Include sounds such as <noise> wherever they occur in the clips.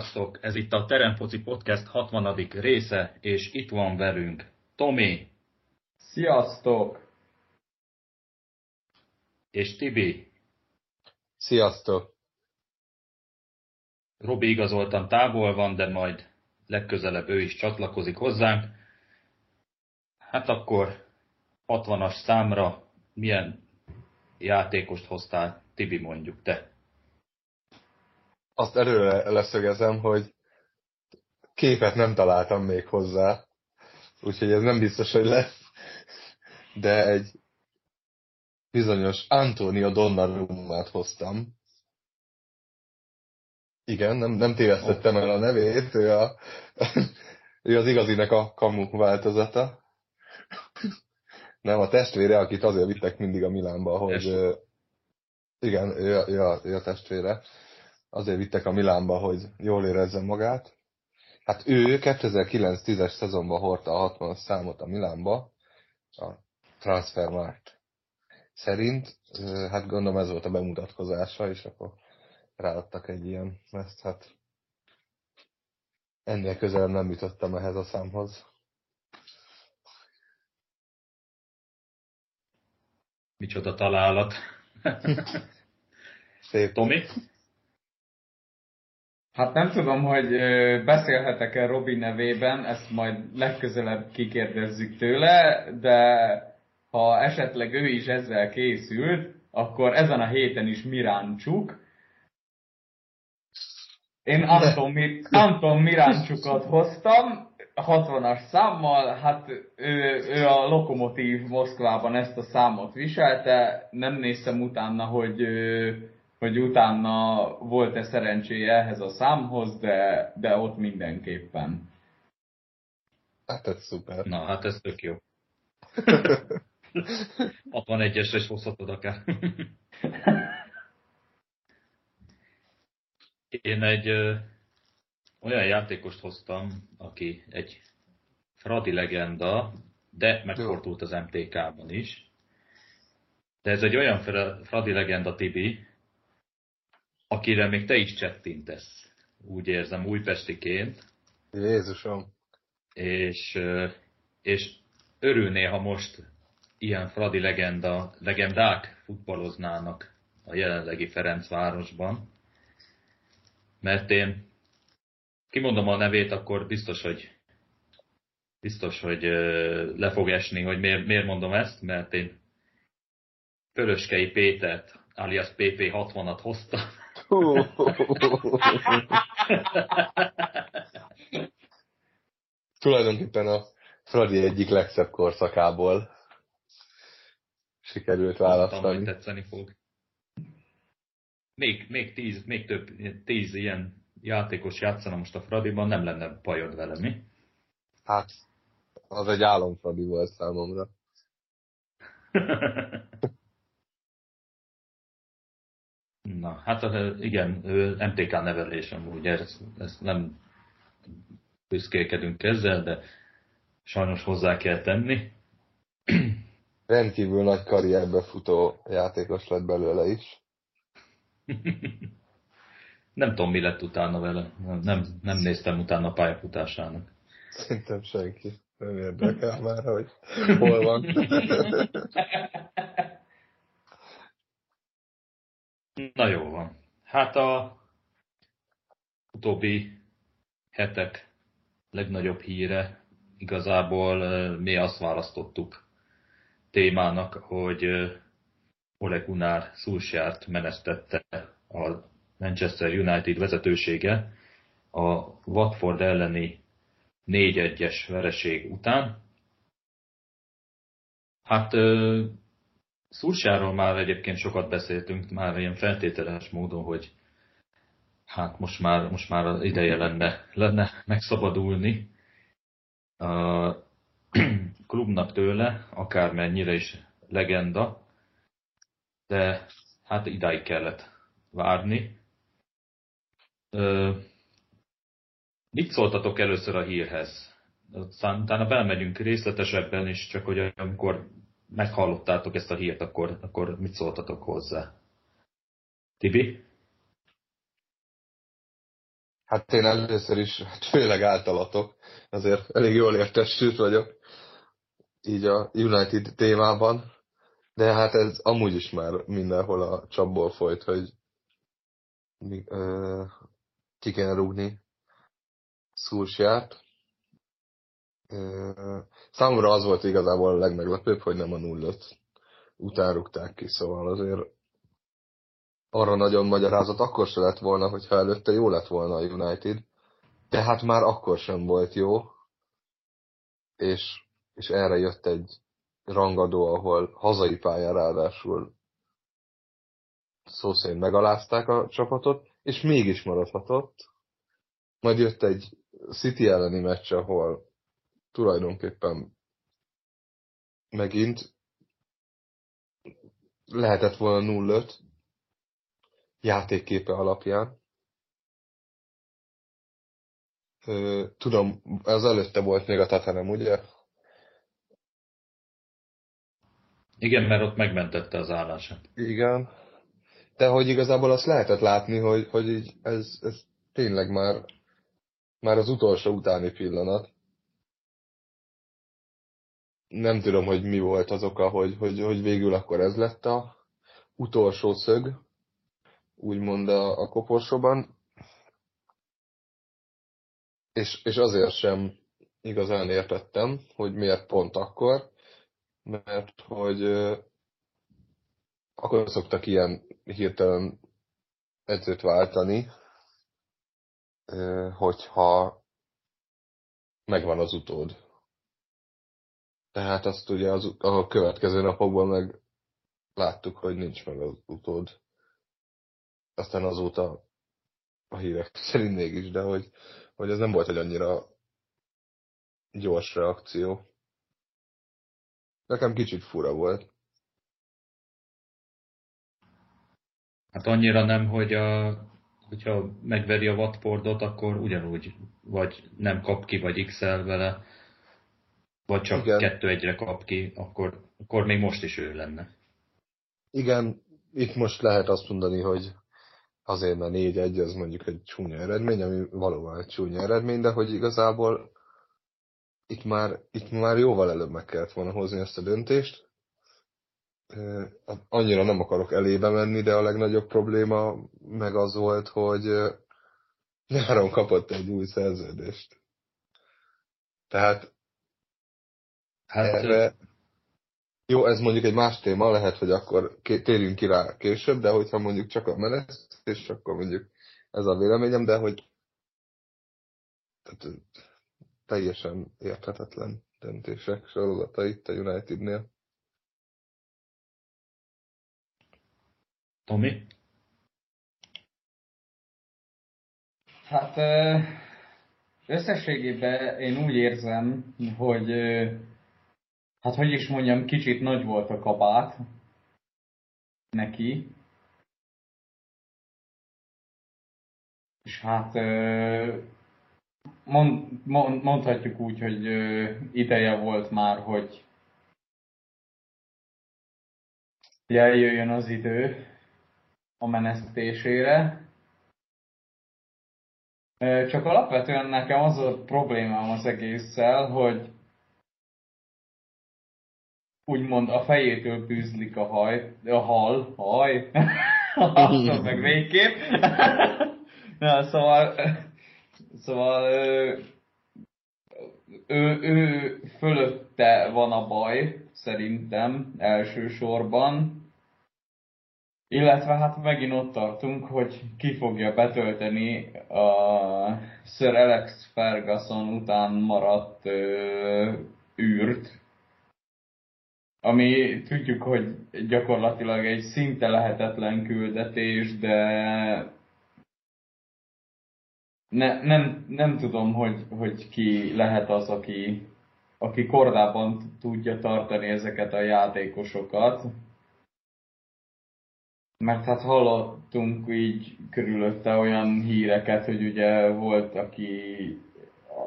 Sziasztok! Ez itt a Teremfoci Podcast 60. része, és itt van velünk Tomi. Sziasztok! És Tibi. Sziasztok! Robi igazoltan távol van, de majd legközelebb ő is csatlakozik hozzánk. Hát akkor 60-as számra milyen játékost hoztál, Tibi mondjuk te? Azt előre leszögezem, hogy képet nem találtam még hozzá, úgyhogy ez nem biztos, hogy lesz, de egy bizonyos Antonio Donnarumát hoztam. Igen, nem, nem tévesztettem el a nevét, ő, a, ő az igazinek a kamu változata. Nem, a testvére, akit azért vittek mindig a Milánba, hogy... Igen, ő, ő, a, ő a testvére. Azért vittek a Milánba, hogy jól érezzen magát. Hát ő 2009-10-es szezonban hordta a 60 számot a Milánba, a Transfermarkt szerint. Hát gondolom ez volt a bemutatkozása, és akkor ráadtak egy ilyen ezt, hát ennél közel nem jutottam ehhez a számhoz. Micsoda találat. Szép. <laughs> Tomi? Hát nem tudom, hogy beszélhetek-e Robi nevében, ezt majd legközelebb kikérdezzük tőle, de ha esetleg ő is ezzel készült, akkor ezen a héten is Miráncsuk. Én Anton, Mir- Anton Miráncsukot hoztam, 60-as számmal, hát ő, ő a Lokomotív Moszkvában ezt a számot viselte, nem néztem utána, hogy, hogy utána volt-e szerencséje ehhez a számhoz, de, de ott mindenképpen. Hát ez szuper. Na, hát ez tök jó. <laughs> 61-esre is hozhatod akár. Én egy ö, olyan játékost hoztam, aki egy Fradi legenda, de megfordult az MTK-ban is. De ez egy olyan Fradi legenda, Tibi, akire még te is csettintesz. Úgy érzem, újpestiként. Jézusom. És, és örülnél, ha most ilyen Fradi legenda, legendák futballoznának a jelenlegi Ferencvárosban. Mert én kimondom a nevét, akkor biztos, hogy biztos, hogy le fog esni, hogy miért, miért mondom ezt, mert én Pöröskei Pétert, alias PP60-at hoztam. <laughs> Tulajdonképpen a Fradi egyik legszebb korszakából sikerült választani. Tudom, hogy tetszeni fog. Még, még, tíz, még több, tíz ilyen játékos játszana most a Fradiban, nem lenne bajod vele, mi? Hát, az egy álomfradi volt számomra. <laughs> Na, hát igen, MTK nevelésem, ugye ezt, ezt nem büszkélkedünk ezzel, de sajnos hozzá kell tenni. Rendkívül nagy karrierbe futó játékos lett belőle is. <laughs> nem tudom, mi lett utána vele. Nem, nem néztem utána a pályafutásának. Szerintem senki. Nem érdekel már, hogy hol van. <laughs> Na jó van. Hát a utóbbi hetek legnagyobb híre igazából mi azt választottuk témának, hogy Ole Gunnar Solskjaert menesztette a Manchester United vezetősége a Watford elleni 4-1-es vereség után. Hát Szursáról már egyébként sokat beszéltünk, már ilyen feltételes módon, hogy hát most már, most már az ideje lenne, lenne megszabadulni a <clears throat> klubnak tőle, akármennyire is legenda, de hát idáig kellett várni. Mit szóltatok először a hírhez? Aztán utána belmegyünk részletesebben is, csak hogy amikor meghallottátok ezt a hírt, akkor, akkor mit szóltatok hozzá? Tibi? Hát én először is, hát főleg általatok, azért elég jól értesült vagyok, így a United témában, de hát ez amúgy is már mindenhol a csapból folyt, hogy ö, ki kéne rúgni Szulsját. Számomra az volt igazából a legmeglepőbb, hogy nem a 0 után rúgták ki, szóval azért arra nagyon magyarázat akkor se lett volna, hogyha előtte jó lett volna a United, de hát már akkor sem volt jó, és, és erre jött egy rangadó, ahol hazai pályán ráadásul szó szerint megalázták a csapatot, és mégis maradhatott. Majd jött egy City elleni meccs, ahol tulajdonképpen megint lehetett volna 0-5 játékképe alapján. Tudom, az előtte volt még a Tatanem, ugye? Igen, mert ott megmentette az állását. Igen. De hogy igazából azt lehetett látni, hogy, hogy így ez, ez tényleg már, már az utolsó utáni pillanat. Nem tudom, hogy mi volt az oka, hogy, hogy, hogy végül akkor ez lett a utolsó szög, úgymond a, a koporsóban. És, és azért sem igazán értettem, hogy miért pont akkor, mert hogy akkor szoktak ilyen hirtelen edzőt váltani, hogyha megvan az utód. Tehát azt ugye az, a következő napokban meg láttuk, hogy nincs meg az utód. Aztán azóta a hírek <laughs> szerint mégis, de hogy, hogy ez nem volt egy annyira gyors reakció. Nekem kicsit fura volt. Hát annyira nem, hogy a, hogyha megveri a Watfordot, akkor ugyanúgy vagy nem kap ki, vagy x vele, vagy csak Igen. kettő egyre kap ki, akkor, akkor még most is ő lenne. Igen, itt most lehet azt mondani, hogy azért mert 4-1 az mondjuk egy csúnya eredmény, ami valóban egy csúnya eredmény, de hogy igazából itt már, itt már jóval előbb meg kellett volna hozni ezt a döntést. Annyira nem akarok elébe menni, de a legnagyobb probléma meg az volt, hogy nyáron kapott egy új szerződést. Tehát hát, erre, jó, ez mondjuk egy más téma, lehet, hogy akkor térjünk ki rá később, de hogyha mondjuk csak a menesztés, akkor mondjuk ez a véleményem, de hogy tehát, teljesen érthetetlen döntések sorozata itt a Unitednél. Tomi? Hát összességében én úgy érzem, hogy hát hogy is mondjam, kicsit nagy volt a kabát neki. És hát mond, mond, mondhatjuk úgy, hogy ideje volt már, hogy eljöjjön az idő a menesztésére. Csak alapvetően nekem az a problémám az egésszel, hogy úgymond a fejétől bűzlik a haj, a hal, haj, <laughs> azt meg végképp. Na, szóval, szóval ő, ő fölötte van a baj, szerintem, elsősorban. Illetve hát megint ott tartunk, hogy ki fogja betölteni a Sir Alex Ferguson után maradt ö, űrt, ami tudjuk, hogy gyakorlatilag egy szinte lehetetlen küldetés, de ne, nem, nem tudom, hogy, hogy ki lehet az, aki, aki kordában tudja tartani ezeket a játékosokat. Mert hát hallottunk így körülötte olyan híreket, hogy ugye volt, aki,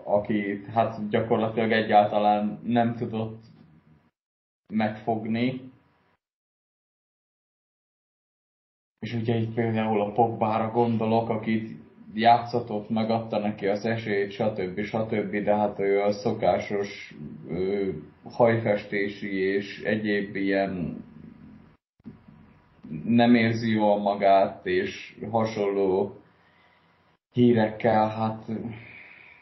aki hát gyakorlatilag egyáltalán nem tudott megfogni. És ugye itt például a Pogbára gondolok, akit játszatot, megadta neki az esélyt, stb. stb. De hát ő a szokásos ö, hajfestési és egyéb ilyen nem érzi jól magát, és hasonló hírekkel hát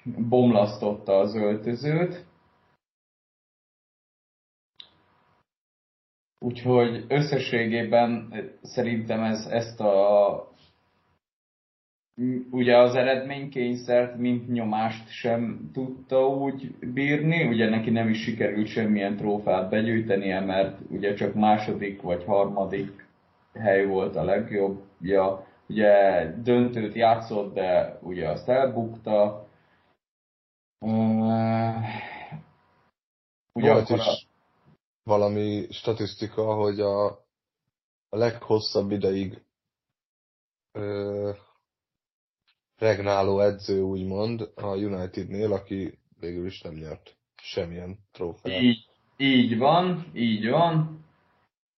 bomlasztotta az öltözőt. Úgyhogy összességében szerintem ez, ezt a ugye az eredménykényszert, mint nyomást sem tudta úgy bírni, ugye neki nem is sikerült semmilyen trófát begyűjtenie, mert ugye csak második vagy harmadik hely volt a legjobbja, ugye döntőt játszott, de ugye azt elbukta. Ugye Volt akkor is. Valami statisztika, hogy a, a leghosszabb ideig ö, regnáló edző, úgymond, a Unitednél, aki végül is nem nyert semmilyen trófeát. Így, így van, így van.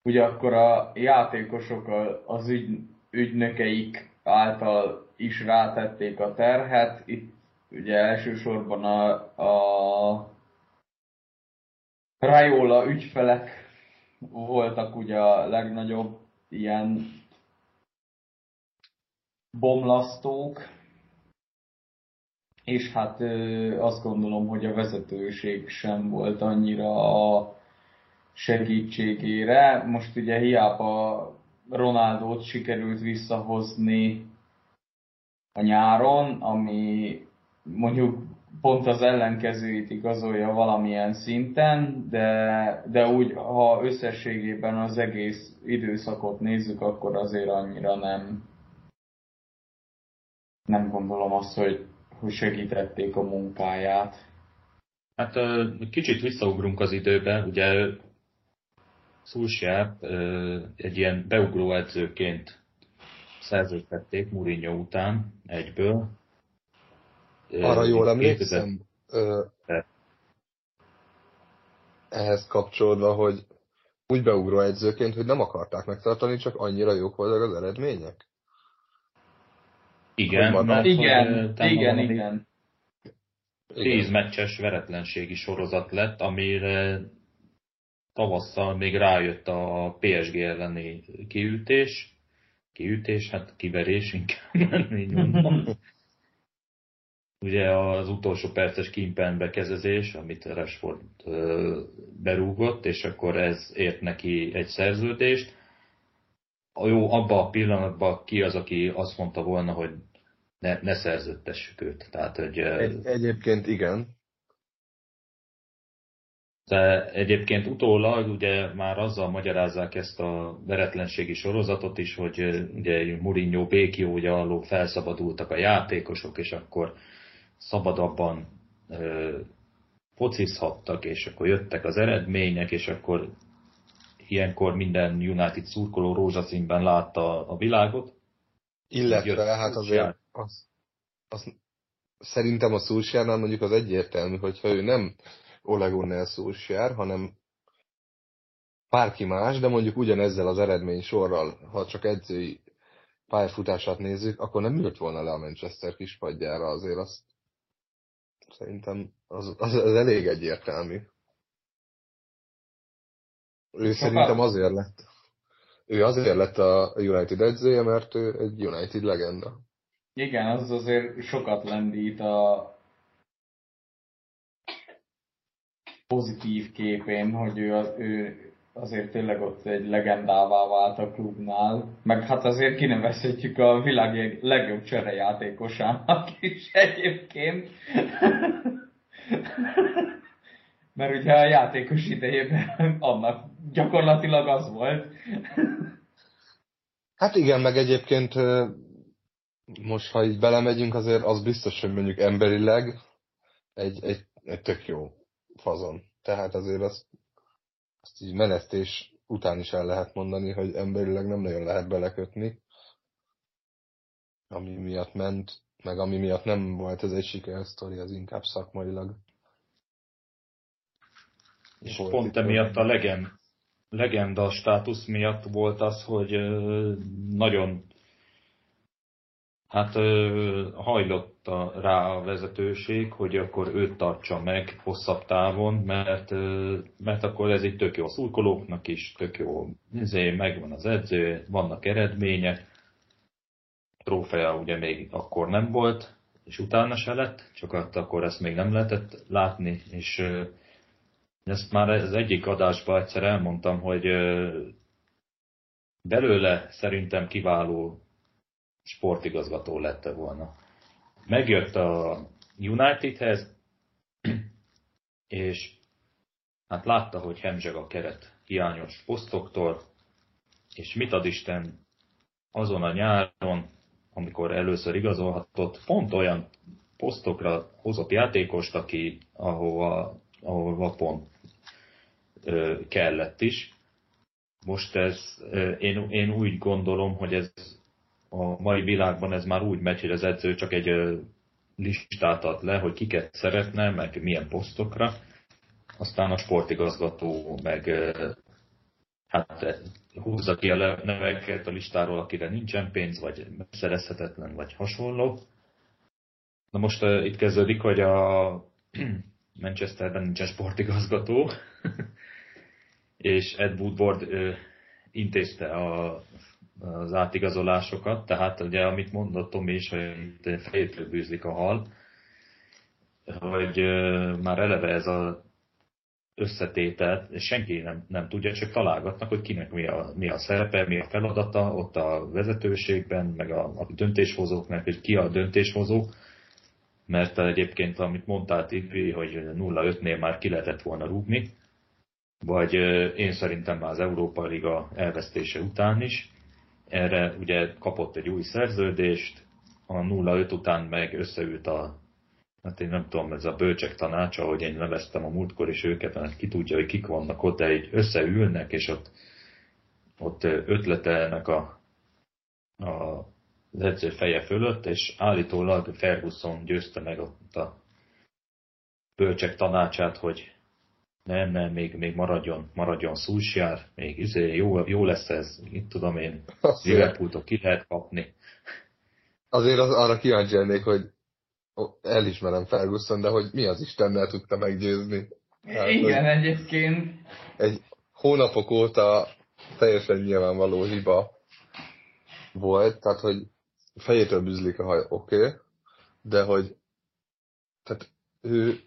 Ugye akkor a játékosok az ügy, ügynökeik által is rátették a terhet. Itt ugye elsősorban a, a Rajola ügyfelek voltak ugye a legnagyobb ilyen bomlasztók, és hát azt gondolom, hogy a vezetőség sem volt annyira a segítségére. Most ugye hiába Ronaldot sikerült visszahozni a nyáron, ami mondjuk pont az ellenkezőit igazolja valamilyen szinten, de, de úgy, ha összességében az egész időszakot nézzük, akkor azért annyira nem, nem gondolom azt, hogy, hogy segítették a munkáját. Hát kicsit visszaugrunk az időbe, ugye Szulsjár egy ilyen beugró edzőként szerződtették Mourinho után egyből. Arra jól emlékszem, ehhez kapcsolódva, hogy úgy beugró edzőként, hogy nem akarták megtartani, csak annyira jók voltak az eredmények? Igen, mert igen, igen, igen. Tíz meccses veretlenségi sorozat lett, amire tavasszal még rájött a PSG elleni kiütés, kiütés, hát kiverés inkább, így mondom. <laughs> Ugye az utolsó perces kimpen bekezezés, amit Rashford berúgott, és akkor ez ért neki egy szerződést. A jó, abban a pillanatban ki az, aki azt mondta volna, hogy ne, ne szerződtessük őt. Tehát, hogy, egy, egyébként igen, de egyébként utólag ugye már azzal magyarázzák ezt a veretlenségi sorozatot is, hogy ugye Mourinho, Békió ugye alól felszabadultak a játékosok, és akkor szabadabban ö, focizhattak, és akkor jöttek az eredmények, és akkor ilyenkor minden United szurkoló rózsaszínben látta a világot. Illetve hát azért az, az, szerintem a Szulsjánál mondjuk az egyértelmű, hogyha ő nem Ole Gunnar Solskjaer, hanem bárki más, de mondjuk ugyanezzel az eredmény sorral, ha csak edzői pályafutását nézzük, akkor nem ült volna le a Manchester kispadjára, azért azt szerintem az, az, az elég egyértelmű. Ő szerintem azért lett. Ő azért lett a United edzője, mert ő egy United legenda. Igen, az azért sokat lendít a, pozitív képén, hogy ő, az, ő azért tényleg ott egy legendává vált a klubnál, meg hát azért kinevezhetjük a világ legjobb cserejátékosának is egyébként. Mert ugye a játékos idejében annak gyakorlatilag az volt. Hát igen, meg egyébként most, ha így belemegyünk, azért az biztos, hogy mondjuk emberileg egy, egy, egy tök jó fazon. Tehát azért azt, azt így menesztés után is el lehet mondani, hogy emberileg nem nagyon lehet belekötni. Ami miatt ment, meg ami miatt nem volt ez egy sikersztori, az inkább szakmailag. És volt pont emiatt a legend, legenda státusz miatt volt az, hogy nagyon Hát hajlott a, rá a vezetőség, hogy akkor őt tartsa meg hosszabb távon, mert, mert akkor ez egy tök jó szurkolóknak is, tök jó, ezért megvan az edző, vannak eredmények. Trófea ugye még akkor nem volt, és utána se lett, csak akkor ezt még nem lehetett látni, és ezt már az egyik adásban egyszer elmondtam, hogy belőle szerintem kiváló sportigazgató lette volna. Megjött a Unitedhez, és hát látta, hogy hemzseg a keret hiányos posztoktól, és mit ad Isten azon a nyáron, amikor először igazolhatott, pont olyan posztokra hozott játékost, aki ahova, ahova pont ö, kellett is. Most ez, ö, én, én úgy gondolom, hogy ez a mai világban ez már úgy megy, hogy az edző csak egy listát ad le, hogy kiket szeretne, meg milyen posztokra, aztán a sportigazgató meg hát húzza ki a neveket a listáról, akire nincsen pénz, vagy szerezhetetlen, vagy hasonló. Na most uh, itt kezdődik, hogy a <clears throat> Manchesterben nincsen sportigazgató, <laughs> és Ed Woodward uh, intézte a az átigazolásokat, tehát ugye amit mondott Tomi is, hogy fejétől bűzlik a hal, hogy már eleve ez a összetételt, és senki nem, nem tudja, csak találgatnak, hogy kinek mi a, mi a szerepe, mi a feladata ott a vezetőségben, meg a, a döntéshozóknak, hogy ki a döntéshozó, mert egyébként, amit mondtál Tibi, hogy 0-5-nél már ki lehetett volna rúgni, vagy én szerintem már az Európa Liga elvesztése után is, erre ugye kapott egy új szerződést, a 0-5 után meg összeült a, hát én nem tudom, ez a bölcsek tanácsa, ahogy én neveztem a múltkor is őket, mert ki tudja, hogy kik vannak ott, de így összeülnek, és ott, ott ötletelnek a, a az edző feje fölött, és állítólag Ferguson győzte meg ott a bölcsek tanácsát, hogy nem, nem, még, még maradjon, maradjon Szúsjár, még izé, jó, jó lesz ez, itt tudom én, liverpool ki lehet kapni. Azért az, arra kíváncsi lennék, hogy elismerem Ferguson, de hogy mi az Istennel tudta meggyőzni. Hát, Igen, egyébként. Egy hónapok óta teljesen nyilvánvaló hiba volt, tehát hogy fejétől bűzlik a haj, oké, okay, de hogy tehát ő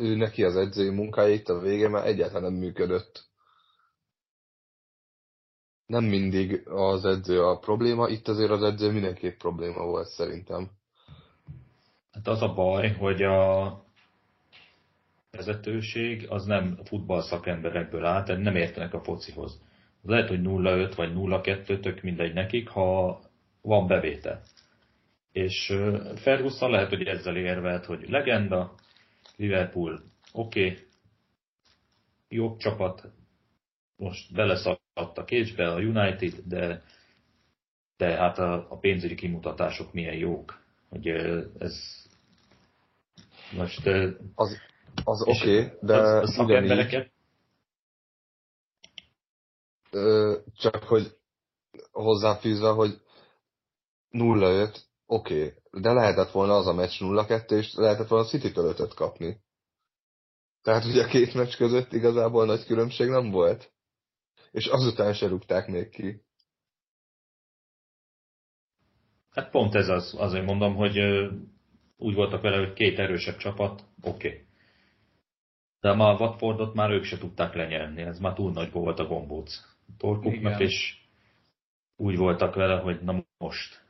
ő neki az edzői munkája itt a vége már egyáltalán nem működött. Nem mindig az edző a probléma, itt azért az edző mindenképp probléma volt szerintem. Hát az a baj, hogy a vezetőség az nem futball szakemberekből áll, tehát nem értenek a focihoz. Lehet, hogy 0-5 vagy 0-2, tök mindegy nekik, ha van bevétel. És Ferguson lehet, hogy ezzel érvelt, hogy legenda, Liverpool, oké, okay, jobb csapat, most beleszakadt a kécsbe a United, de, de hát a, a pénzügyi kimutatások milyen jók, hogy ez most... Az, az oké, okay, de az, az szakembereket... Csak hogy hozzáfűzve, hogy 0-5, oké, okay, de lehetett volna az a meccs 0-2, és lehetett volna a City-től 5 kapni. Tehát ugye a két meccs között igazából nagy különbség nem volt. És azután se rúgták még ki. Hát pont ez az, azért mondom, hogy úgy voltak vele, hogy két erősebb csapat, oké. Okay. De már a Watfordot már ők se tudták lenyelni, ez már túl nagy volt a gombóc torkuknak, és úgy voltak vele, hogy na most,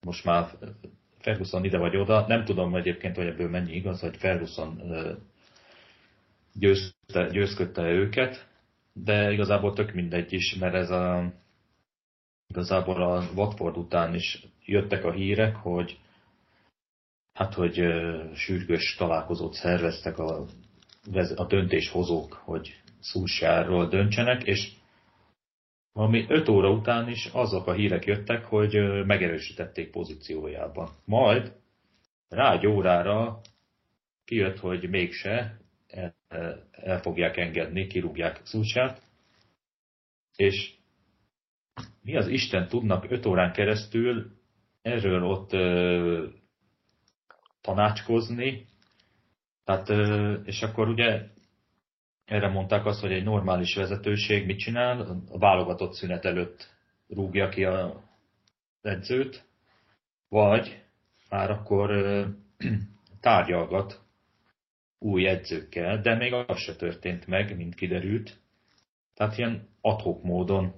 most már Ferguson ide vagy oda. Nem tudom egyébként, hogy ebből mennyi igaz, hogy Ferguson győzte, győzködte őket, de igazából tök mindegy is, mert ez a, igazából a Watford után is jöttek a hírek, hogy hát, hogy sürgős találkozót szerveztek a, a döntéshozók, hogy Szúsjárról döntsenek, és valami 5 óra után is azok a hírek jöttek, hogy megerősítették pozíciójában. Majd rá egy órára kijött, hogy mégse, el, el fogják engedni, kirúgják Szúcsát, és mi az Isten tudnak 5 órán keresztül erről ott ö, tanácskozni, tehát, ö, és akkor ugye erre mondták azt, hogy egy normális vezetőség mit csinál, a válogatott szünet előtt rúgja ki a edzőt, vagy már akkor <clears throat> tárgyalgat új edzőkkel, de még az se történt meg, mint kiderült. Tehát ilyen adhok módon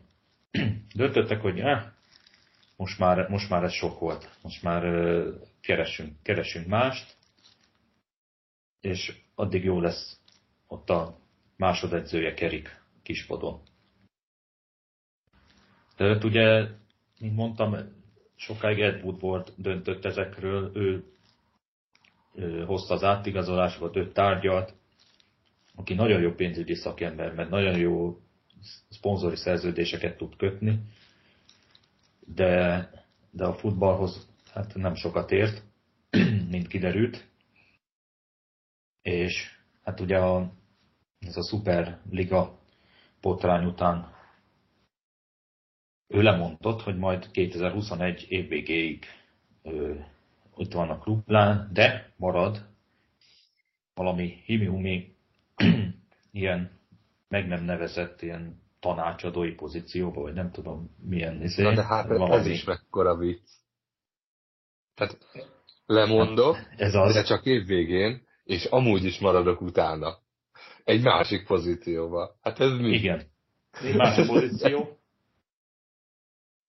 <clears throat> döntöttek, hogy eh, most, már, most már ez sok volt, most már keresünk, keresünk mást, és addig jó lesz ott a másodedzője Kerik kispadon. Tehát ugye, mint mondtam, sokáig Ed Woodward döntött ezekről, ő hozta az átigazolásokat, ő tárgyalt, aki nagyon jó pénzügyi szakember, mert nagyon jó szponzori szerződéseket tud kötni, de, de a futballhoz hát nem sokat ért, <clears throat> mint kiderült. És hát ugye a, ez a Superliga potrány után ő lemondott, hogy majd 2021 év végéig ott van a klubplán, de marad valami himi <clears throat> ilyen meg nem nevezett ilyen tanácsadói pozícióba, vagy nem tudom milyen izé. Na de hát valami... ez is mekkora vicc. Tehát lemondok, hát, ez az. de csak évvégén, és amúgy is maradok utána. Egy másik pozícióba. Hát ez mi? Igen. Egy másik pozíció.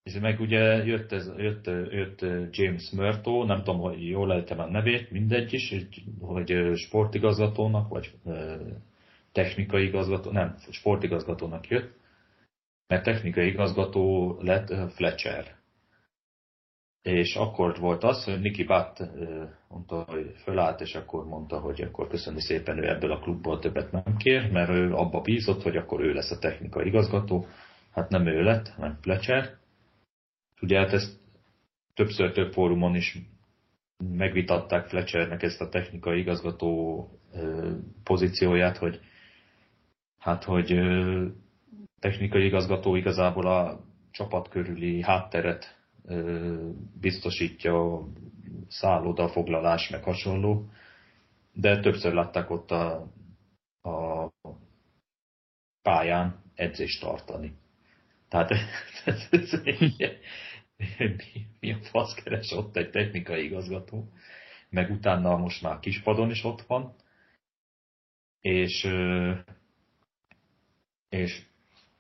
És meg ugye jött, ez, jött, jött James Murto, nem tudom, hogy jól lejtem a nevét, mindegy is, hogy sportigazgatónak, vagy technikai igazgató, nem, sportigazgatónak jött, mert technikai igazgató lett Fletcher. És akkor volt az, hogy Nicky Butt mondta, hogy fölállt, és akkor mondta, hogy akkor köszönni szépen, ő ebből a klubból többet nem kér, mert ő abba bízott, hogy akkor ő lesz a technikai igazgató. Hát nem ő lett, hanem Fletcher Ugye hát ezt többször több fórumon is megvitatták Fletchernek ezt a technikai igazgató pozícióját, hogy hát, hogy technikai igazgató igazából a csapat körüli hátteret biztosítja, szálloda, foglalás, meg hasonló, de többször látták ott a, a pályán edzést tartani. Tehát ez, ez, mi, mi a fasz keres ott egy technikai igazgató, meg utána most már kispadon is ott van, és, és,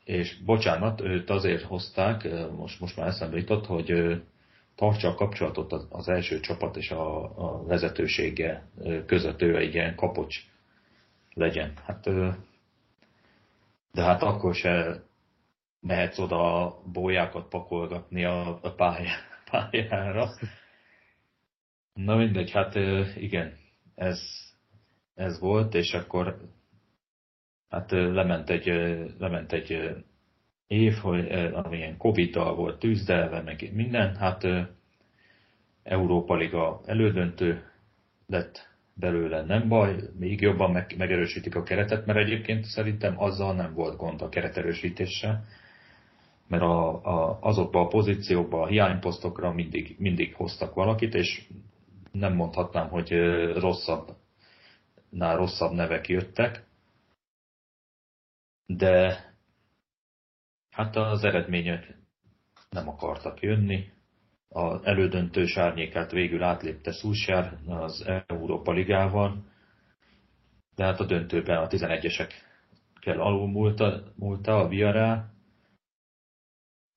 és bocsánat, őt azért hozták, most, most már eszembe jutott, hogy tartsa a kapcsolatot az, első csapat és a, a vezetősége között ő egy ilyen kapocs legyen. Hát, de hát akkor se mehetsz oda bójákat pakolgatni a, a pályá, <laughs> pályára. Na mindegy, hát igen, ez, ez volt, és akkor hát lement egy, lement egy év, hogy amilyen Covid-dal volt tűzdelve, meg minden, hát Európa Liga elődöntő lett belőle, nem baj, még jobban meg, megerősítik a keretet, mert egyébként szerintem azzal nem volt gond a kereterősítéssel mert a, a, azokba a pozíciókba, a hiányposztokra mindig, mindig hoztak valakit, és nem mondhatnám, hogy rosszabbnál rosszabb nevek jöttek, de hát az eredmények nem akartak jönni. Az elődöntős árnyékát végül átlépte Szúsjár az Európa Ligával, de hát a döntőben a 11-esek kell alul múlta, a Viará,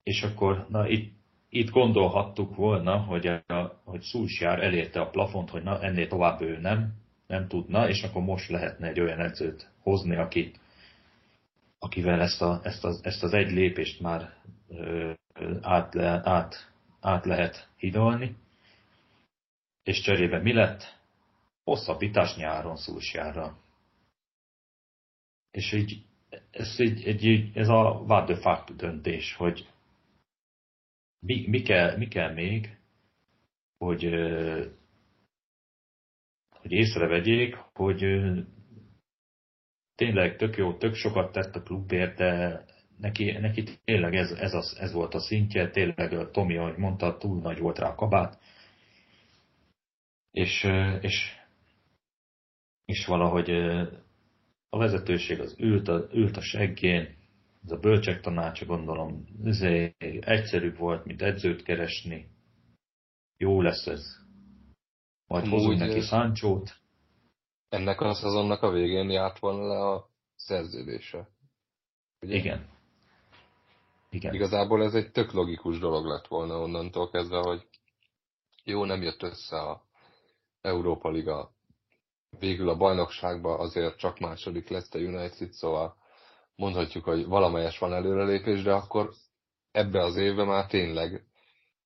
és akkor na, itt, itt gondolhattuk volna, hogy, a, hogy Szulsjár elérte a plafont, hogy na, ennél tovább ő nem, nem tudna, és akkor most lehetne egy olyan edzőt hozni, aki, akivel ezt, a, ezt, az, ezt az egy lépést már át, le, át, át lehet hidalni. És cserébe mi lett? Hosszabbítás nyáron Szulsjárra. És így, ez, egy, egy, ez a what the fuck döntés, hogy mi, mi, kell, mi kell még, hogy, hogy észrevegyék, hogy tényleg tök jó, tök sokat tett a klubért, de, neki, neki tényleg ez, ez, az, ez volt a szintje, tényleg Tomi, ahogy mondta, túl nagy volt rá a kabát, és, és, és valahogy a vezetőség az ült a, ült a seggén, ez a bölcsek tanácsa gondolom, ez egyszerűbb volt, mint edzőt keresni. Jó lesz ez. Majd Úgy, hozunk neki Száncsót. Ennek a szezonnak a végén járt volna le a szerződése. Ugye? Igen. Igen. Igazából ez egy tök logikus dolog lett volna onnantól kezdve, hogy jó, nem jött össze a Európa Liga. Végül a bajnokságban azért csak második lett a United, szóval mondhatjuk, hogy valamelyes van előrelépés, de akkor ebbe az évbe már tényleg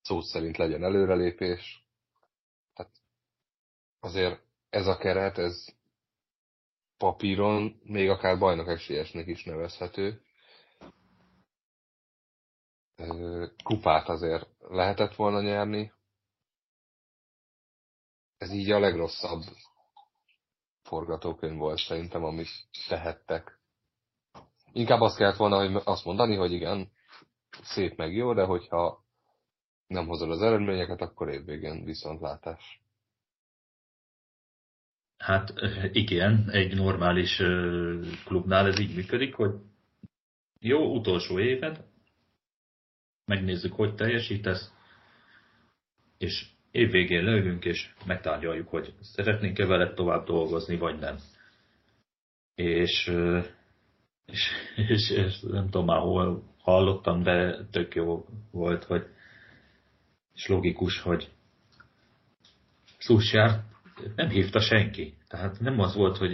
szó szerint legyen előrelépés. Tehát azért ez a keret, ez papíron még akár bajnok esélyesnek is nevezhető. Kupát azért lehetett volna nyerni. Ez így a legrosszabb forgatókönyv volt szerintem, amit tehettek. Inkább azt kellett volna, hogy azt mondani, hogy igen, szép meg jó, de hogyha nem hozod az eredményeket, akkor évvégén viszontlátás. Hát igen, egy normális klubnál ez így működik, hogy jó, utolsó éved, megnézzük, hogy teljesítesz, és évvégén leülünk, és megtárgyaljuk, hogy szeretnénk-e veled tovább dolgozni, vagy nem. És, és, és, és nem tudom már hol hallottam, de tök jó volt, hogy és logikus, hogy Szusjár nem hívta senki. Tehát nem az volt, hogy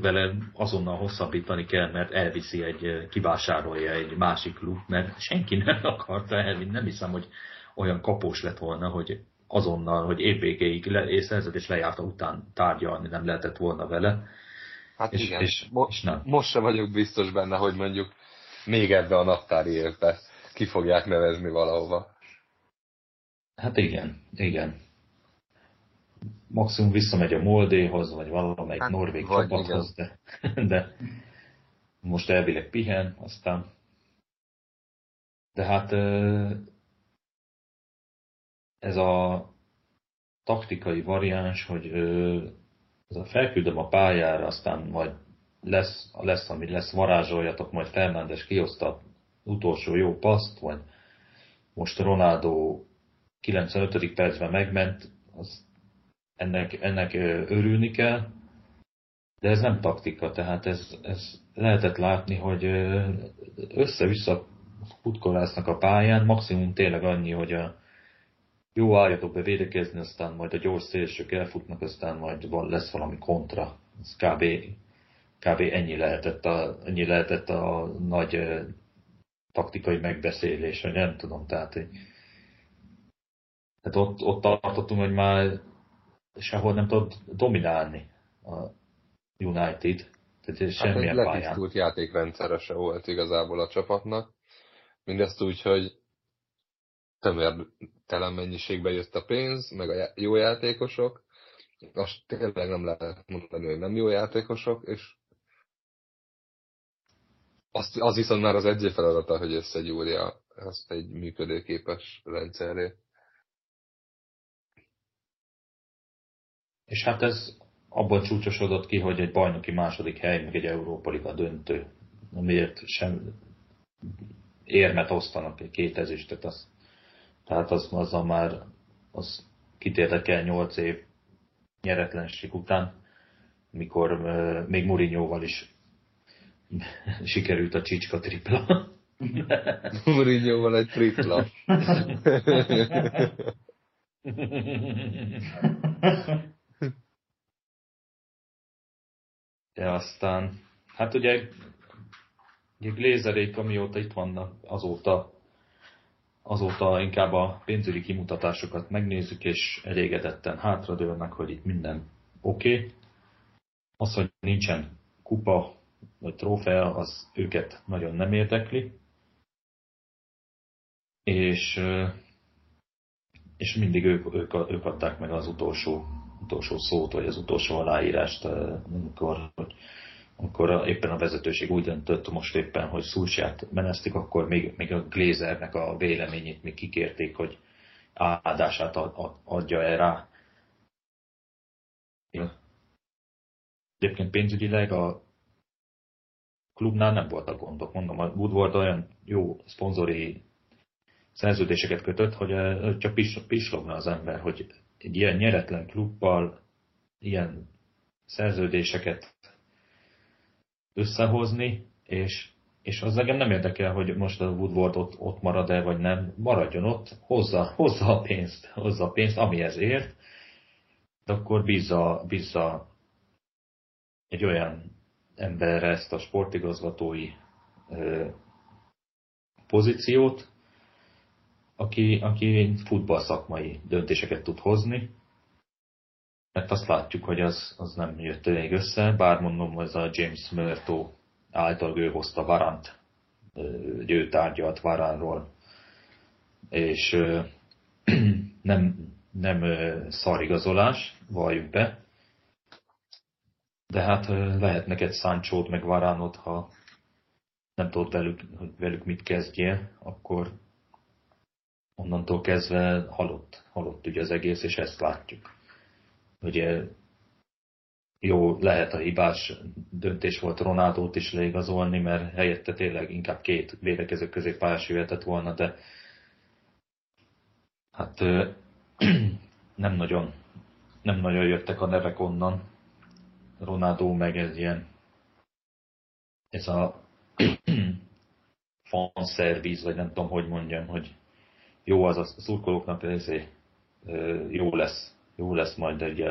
vele azonnal hosszabbítani kell, mert elviszi egy, kivásárolja egy másik klub, mert senki nem <laughs> akarta elvinni. Nem hiszem, hogy olyan kapós lett volna, hogy azonnal, hogy évvégéig le, és szerződés lejárta után tárgyalni nem lehetett volna vele. Hát és, igen, és, Mo- és nem. most sem vagyok biztos benne, hogy mondjuk még ebbe a naptári évbe ki fogják nevezni valahova. Hát igen, igen maximum visszamegy a Moldéhoz, vagy valamelyik hát, norvég csapathoz, de, de most elvileg pihen, aztán de hát ez a taktikai variáns, hogy ez a felküldöm a pályára, aztán majd lesz, lesz, ami lesz, varázsoljatok, majd Fernándes kioszta utolsó jó paszt, vagy most Ronaldo 95. percben megment, az ennek, ennek örülni kell, de ez nem taktika, tehát ez, ez lehetett látni, hogy össze-vissza futkolásznak a pályán, maximum tényleg annyi, hogy a jó álljatok be védekezni, aztán majd a gyors szélsők elfutnak, aztán majd lesz valami kontra. Ez kb. kb. ennyi lehetett a, ennyi lehetett a nagy taktikai megbeszélés, vagy nem tudom, tehát, hogy, tehát ott, ott tartottunk, hogy már sehol nem tud dominálni a United. Tehát hát semmilyen egy letisztult játékrendszere se volt igazából a csapatnak. Mindezt úgy, hogy tömértelen mennyiségbe jött a pénz, meg a jó játékosok. Azt tényleg nem lehet mondani, hogy nem jó játékosok, és azt, az viszont már az edző feladata, hogy összegyúrja ezt egy működőképes rendszerré. És hát ez abban csúcsosodott ki, hogy egy bajnoki második hely, meg egy Európa Liga döntő, amiért sem érmet osztanak egy két ezüstöt. Az, tehát az, azzal már az kitértek el 8 év nyeretlenség után, mikor uh, még Mourinhoval is <laughs> sikerült a csicska tripla. <laughs> Mourinhoval egy tripla. <laughs> de aztán, hát ugye, ugye Glézerék, amióta itt vannak, azóta, azóta inkább a pénzügyi kimutatásokat megnézzük, és elégedetten hátradőlnek, hogy itt minden oké. Okay. Az, hogy nincsen kupa vagy trófea, az őket nagyon nem érdekli. És, és mindig ők, ők, ők adták meg az utolsó utolsó szót, vagy az utolsó aláírást, amikor hogy akkor éppen a vezetőség úgy döntött most éppen, hogy Szulsát menesztik, akkor még, még a Glazernek a véleményét még kikérték, hogy áldását adja el rá. Egyébként pénzügyileg a klubnál nem voltak gondok. Mondom, a Woodward olyan jó szponzori szerződéseket kötött, hogy csak pislogna az ember, hogy egy ilyen nyeretlen klubbal ilyen szerződéseket összehozni, és, és az engem nem érdekel, hogy most a Woodward ott, ott marad-e, vagy nem, maradjon ott, hozza, hozza a pénzt, hozza a pénzt, amihez ért, de akkor bízza, bízza egy olyan emberre ezt a sportigazgatói ö, pozíciót, aki, aki futballszakmai döntéseket tud hozni, mert azt látjuk, hogy az, az nem jött még össze, bár mondom, ez a James Murto által ő hozta Varant, ő tárgyalt Varánról, és <clears throat> nem, nem szarigazolás, valljuk be, de hát lehet neked Sancho-t meg Varánot, ha nem tudod velük, hogy velük mit kezdjél, akkor onnantól kezdve halott, halott ugye az egész, és ezt látjuk. Ugye jó, lehet a hibás döntés volt Ronaldót is leigazolni, mert helyette tényleg inkább két védekező középpályás jöhetett volna, de hát <clears throat> nem nagyon, nem nagyon jöttek a nevek onnan. Ronaldo meg ez ilyen, ez a <clears throat> fanszerviz, vagy nem tudom, hogy mondjam, hogy jó az a szurkolóknak, ezért jó lesz, jó lesz majd egy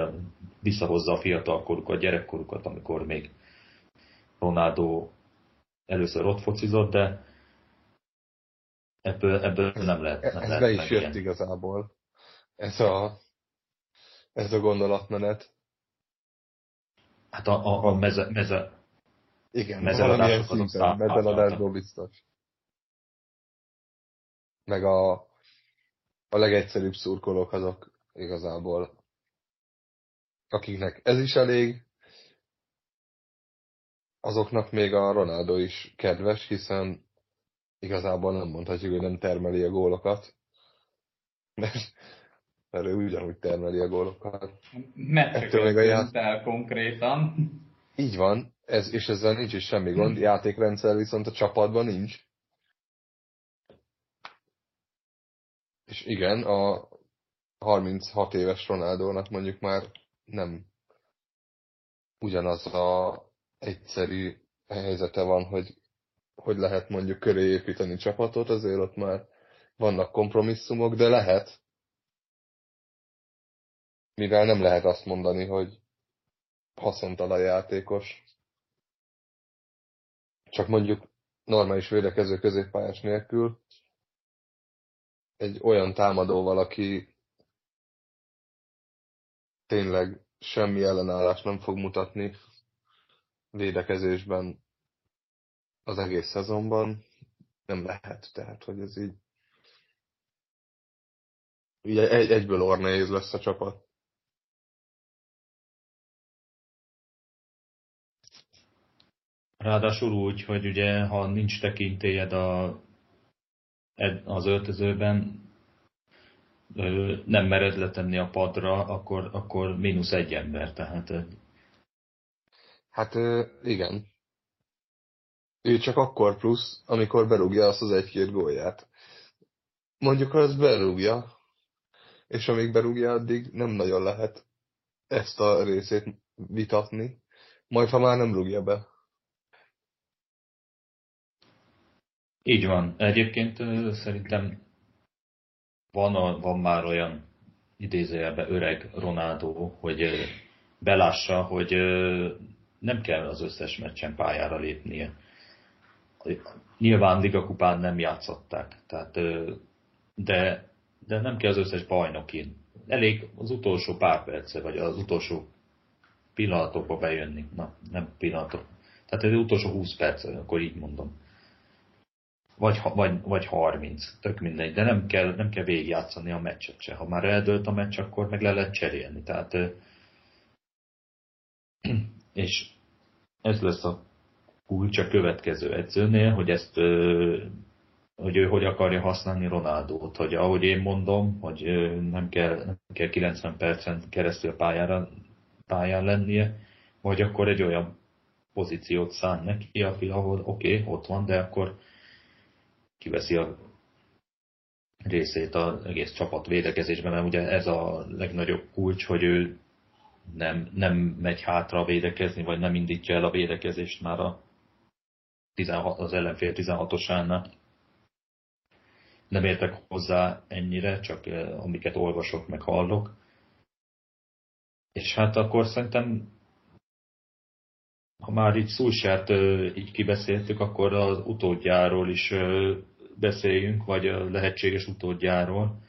visszahozza a fiatalkorukat, gyerekkorukat, amikor még Ronaldo először ott focizott, de ebből, ebből nem lehet. Nem ez lehet be is jött ilyen. igazából. Ez a, ez a gondolatmenet. Hát a, a, a meze, meze, igen, valamilyen szinten, mezeladásból biztos. Meg a, a legegyszerűbb szurkolók azok igazából, akiknek ez is elég, azoknak még a Ronaldo is kedves, hiszen igazából nem mondhatjuk, hogy nem termeli a gólokat. Mert, mert ő ugyanúgy termeli a gólokat. Meccseket még a ját... el konkrétan. Így van, ez, és ezzel nincs is semmi gond. Játékrendszer viszont a csapatban nincs. És igen, a 36 éves Ronaldónak mondjuk már nem ugyanaz a egyszerű helyzete van, hogy hogy lehet mondjuk köré építeni csapatot, azért ott már vannak kompromisszumok, de lehet. Mivel nem lehet azt mondani, hogy haszontalan játékos. Csak mondjuk normális védekező középpályás nélkül egy olyan támadóval, aki tényleg semmi ellenállást nem fog mutatni védekezésben az egész szezonban, nem lehet. Tehát, hogy ez így, így egy, egyből ornehéz lesz a csapat. Ráadásul úgy, hogy ugye, ha nincs tekintélyed a, az öltözőben, nem mered letenni a padra, akkor, akkor mínusz egy ember, tehát... Hát igen. Ő csak akkor plusz, amikor berúgja azt az egy-két gólját. Mondjuk, ha ezt berúgja, és amíg berúgja, addig nem nagyon lehet ezt a részét vitatni, majd ha már nem rúgja be. Így van. Egyébként szerintem van, a, van már olyan idézőjelben öreg Ronaldo, hogy belássa, hogy nem kell az összes meccsen pályára lépnie. Nyilván Liga kupán nem játszották, tehát, de, de nem kell az összes bajnokin. Elég az utolsó pár perce, vagy az utolsó pillanatokba bejönni. Na, nem pillanatok. Tehát az utolsó 20 perc, akkor így mondom vagy, vagy, vagy 30, tök mindegy, de nem kell, nem kell végigjátszani a meccset se. Ha már eldőlt a meccs, akkor meg le lehet cserélni. Tehát, <clears throat> és ez lesz a kulcs a következő edzőnél, hogy ezt hogy ő hogy akarja használni Ronaldót, hogy ahogy én mondom, hogy nem kell, nem kell 90 percen keresztül pályára, pályán lennie, vagy akkor egy olyan pozíciót szán neki, ahol oké, okay, ott van, de akkor kiveszi a részét az egész csapat védekezésben, mert ugye ez a legnagyobb kulcs, hogy ő nem, nem megy hátra védekezni, vagy nem indítja el a védekezést már a 16, az ellenfél 16-osánál. Nem értek hozzá ennyire, csak eh, amiket olvasok, meg hallok. És hát akkor szerintem, ha már így Szulsát így kibeszéltük, akkor az utódjáról is beszéljünk, vagy a lehetséges utódjáról,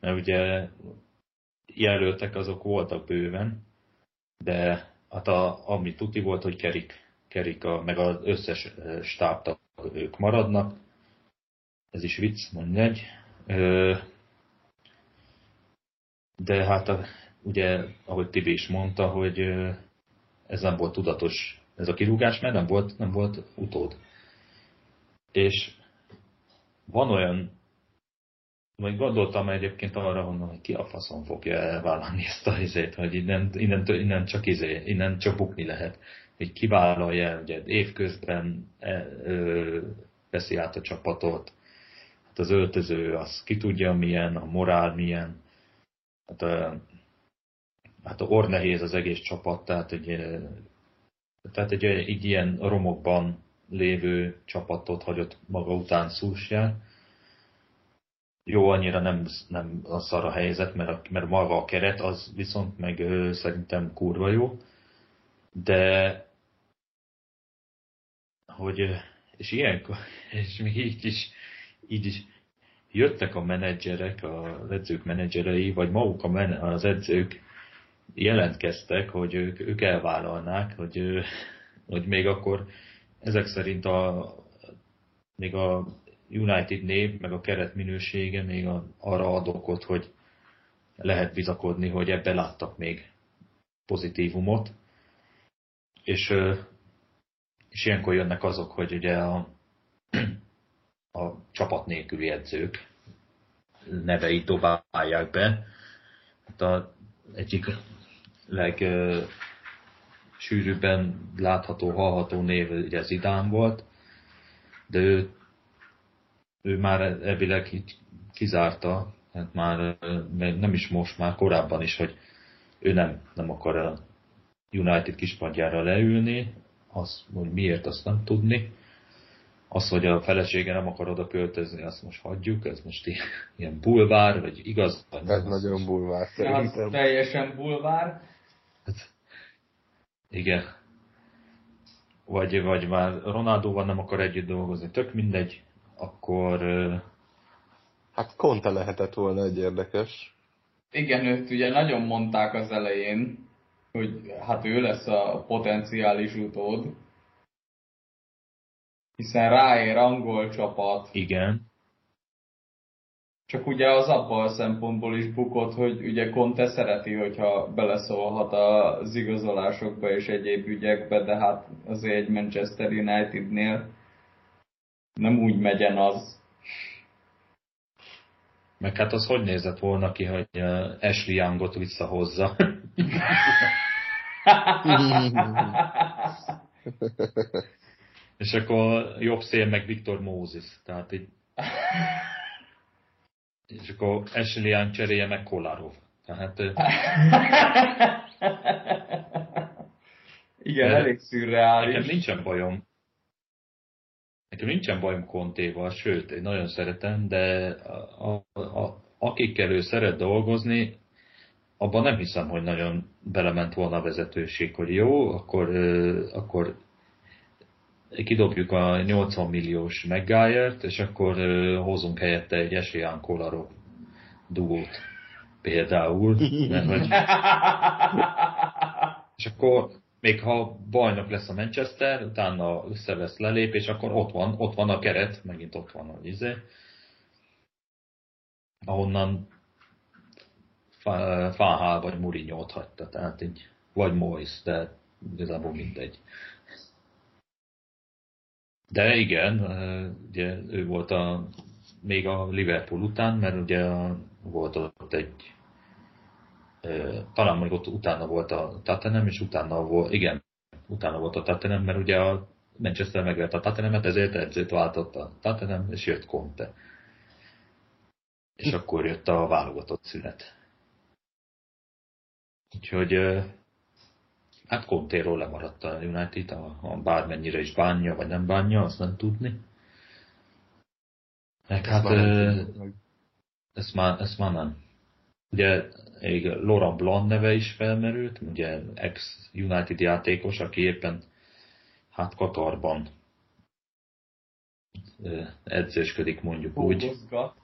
mert ugye jelöltek azok voltak bőven, de hát a, ami tuti volt, hogy Kerik, Kerik a, meg az összes stábtak ők maradnak. Ez is vicc, mindegy. De hát a, ugye, ahogy Tibi is mondta, hogy ez nem volt tudatos, ez a kirúgás, mert nem volt, nem volt utód. És van olyan, vagy gondoltam egyébként arra, hogy ki a faszon fogja elvállalni ezt a izét, hogy innen, innen, innen csak izé, innen csak bukni lehet. Hogy kivállalja ugye évközben e, ö, veszi át a csapatot, hát az öltöző, az ki tudja milyen, a morál milyen, hát a, hát a orr nehéz az egész csapat, tehát egy, tehát egy, egy ilyen romokban lévő csapatot hagyott maga után Szúsjál. Jó, annyira nem, nem a szar a helyzet, mert, a, mert maga a keret az viszont meg ö, szerintem kurva jó, de hogy, és ilyenkor, <laughs> és még így is, így is jöttek a menedzserek, a edzők menedzserei, vagy maguk a men, az edzők jelentkeztek, hogy ők, ők elvállalnák, hogy, hogy még akkor ezek szerint a, még a United név, meg a keret minősége még a, arra ad okot, hogy lehet bizakodni, hogy ebbe láttak még pozitívumot. És, és ilyenkor jönnek azok, hogy ugye a, a csapat nélküli edzők neveit dobálják be. Hát a egyik leg sűrűbben látható, hallható név ugye Zidán volt, de ő, ő már elvileg kizárta, hát már nem is most, már korábban is, hogy ő nem, nem akar a United kispadjára leülni, az, hogy miért, azt nem tudni. Az, hogy a felesége nem akar oda költözni, azt most hagyjuk, ez most ilyen bulvár, vagy igaz? Ez nagyon bulvár szerintem. Ez teljesen bulvár. Hát, igen. Vagy, vagy már Ronaldóval nem akar együtt dolgozni, tök mindegy, akkor... Hát Conte lehetett volna egy érdekes. Igen, őt ugye nagyon mondták az elején, hogy hát ő lesz a potenciális utód. Hiszen ráér angol csapat. Igen. Csak ugye az abban a szempontból is bukott, hogy ugye Conte szereti, hogyha beleszólhat az igazolásokba és egyéb ügyekbe, de hát azért egy Manchester Unitednél nem úgy megyen az. Meg hát az hogy nézett volna ki, hogy Ashley Youngot visszahozza? <laughs> és akkor jobb szél meg Viktor Moses. Tehát így <laughs> és akkor Ashley Young cserélje meg Kolarov. Tehát... Igen, de elég szürreális. Nekem nincsen bajom. Nekem nincsen bajom Kontéval, sőt, én nagyon szeretem, de a, a, a, akikkel ő szeret dolgozni, abban nem hiszem, hogy nagyon belement volna a vezetőség, hogy jó, akkor, akkor kidobjuk a 80 milliós Meggájert, és akkor hozunk helyette egy Esélyán Kolarov dugót például. Mert, hogy... <laughs> és akkor még ha bajnok lesz a Manchester, utána összevesz lelépés, akkor ott van, ott van a keret, megint ott van a izé, ahonnan Fáhál vagy Mourinho hagyta, tehát így, vagy Mois, de igazából mindegy. De igen, ugye ő volt a, még a Liverpool után, mert ugye volt ott egy talán még ott utána volt a Tottenham, és utána volt, igen, utána volt a Tottenham, mert ugye a Manchester megvert a Tottenhamet, ezért edzőt váltott a Tottenham, és jött Conte. És akkor jött a válogatott szünet. Úgyhogy hát Contéról lemaradt a United, a, a bármennyire is bánja, vagy nem bánja, azt nem tudni. Meg hát ezt már, ezt már nem. Ugye még Laurent Blanc neve is felmerült, ugye ex-United játékos, aki éppen hát Katarban edzősködik mondjuk dolgozgat. úgy.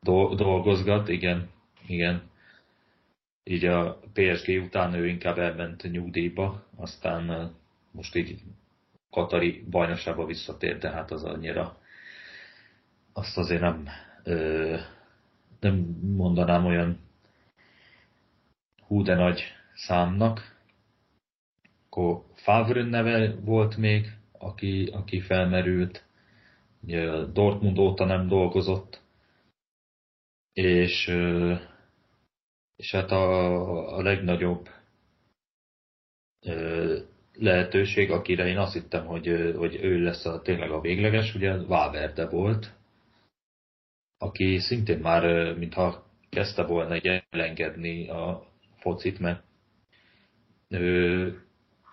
Do, dolgozgat, igen, igen. Így a PSG után ő inkább elment nyugdíjba, aztán most így Katari bajnokságba visszatért, de hát az annyira azt azért nem, nem mondanám olyan hú de nagy számnak. Akkor Favre neve volt még, aki, aki felmerült. Dortmund óta nem dolgozott. És, és hát a, a legnagyobb lehetőség, akire én azt hittem, hogy, hogy ő lesz a, tényleg a végleges, ugye Valverde volt, aki szintén már, mintha kezdte volna egy elengedni a focit, mert ő,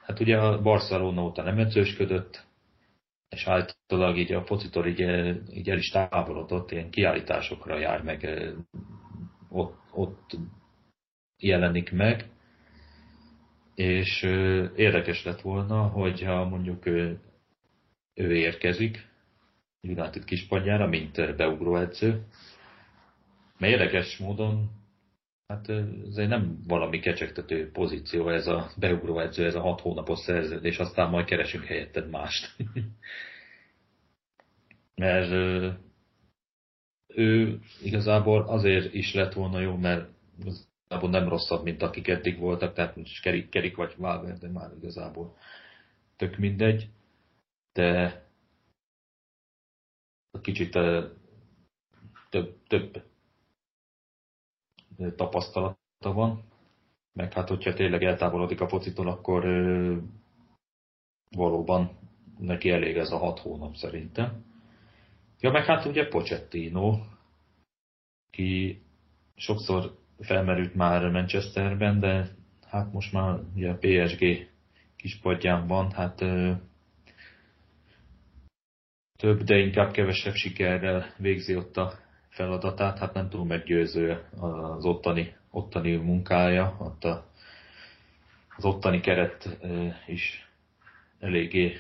hát ugye a Barcelona óta nem edzősködött, és általában így a focitól így, így el is távolodott, ilyen kiállításokra jár meg, ott, ott jelenik meg, és érdekes lett volna, hogyha mondjuk ő, ő érkezik United kispadjára, mint beugró edző, mert érdekes módon Hát ez egy nem valami kecsegtető pozíció ez a beugró edző, ez a hat hónapos szerződés, aztán majd keresünk helyetted mást. <laughs> mert ő igazából azért is lett volna jó, mert igazából nem rosszabb, mint akik eddig voltak, tehát most kerik, kerik vagy de már igazából tök mindegy, de kicsit több, több tapasztalata van, meg hát hogyha tényleg eltávolodik a focitól, akkor valóban neki elég ez a hat hónap szerintem. Ja, meg hát ugye Pochettino, ki sokszor felmerült már Manchesterben, de hát most már ugye a PSG kispadján van, hát ö, több, de inkább kevesebb sikerrel végzi ott a feladatát, hát nem túl meggyőző az ottani, ottani munkája, ott a, az ottani keret is eléggé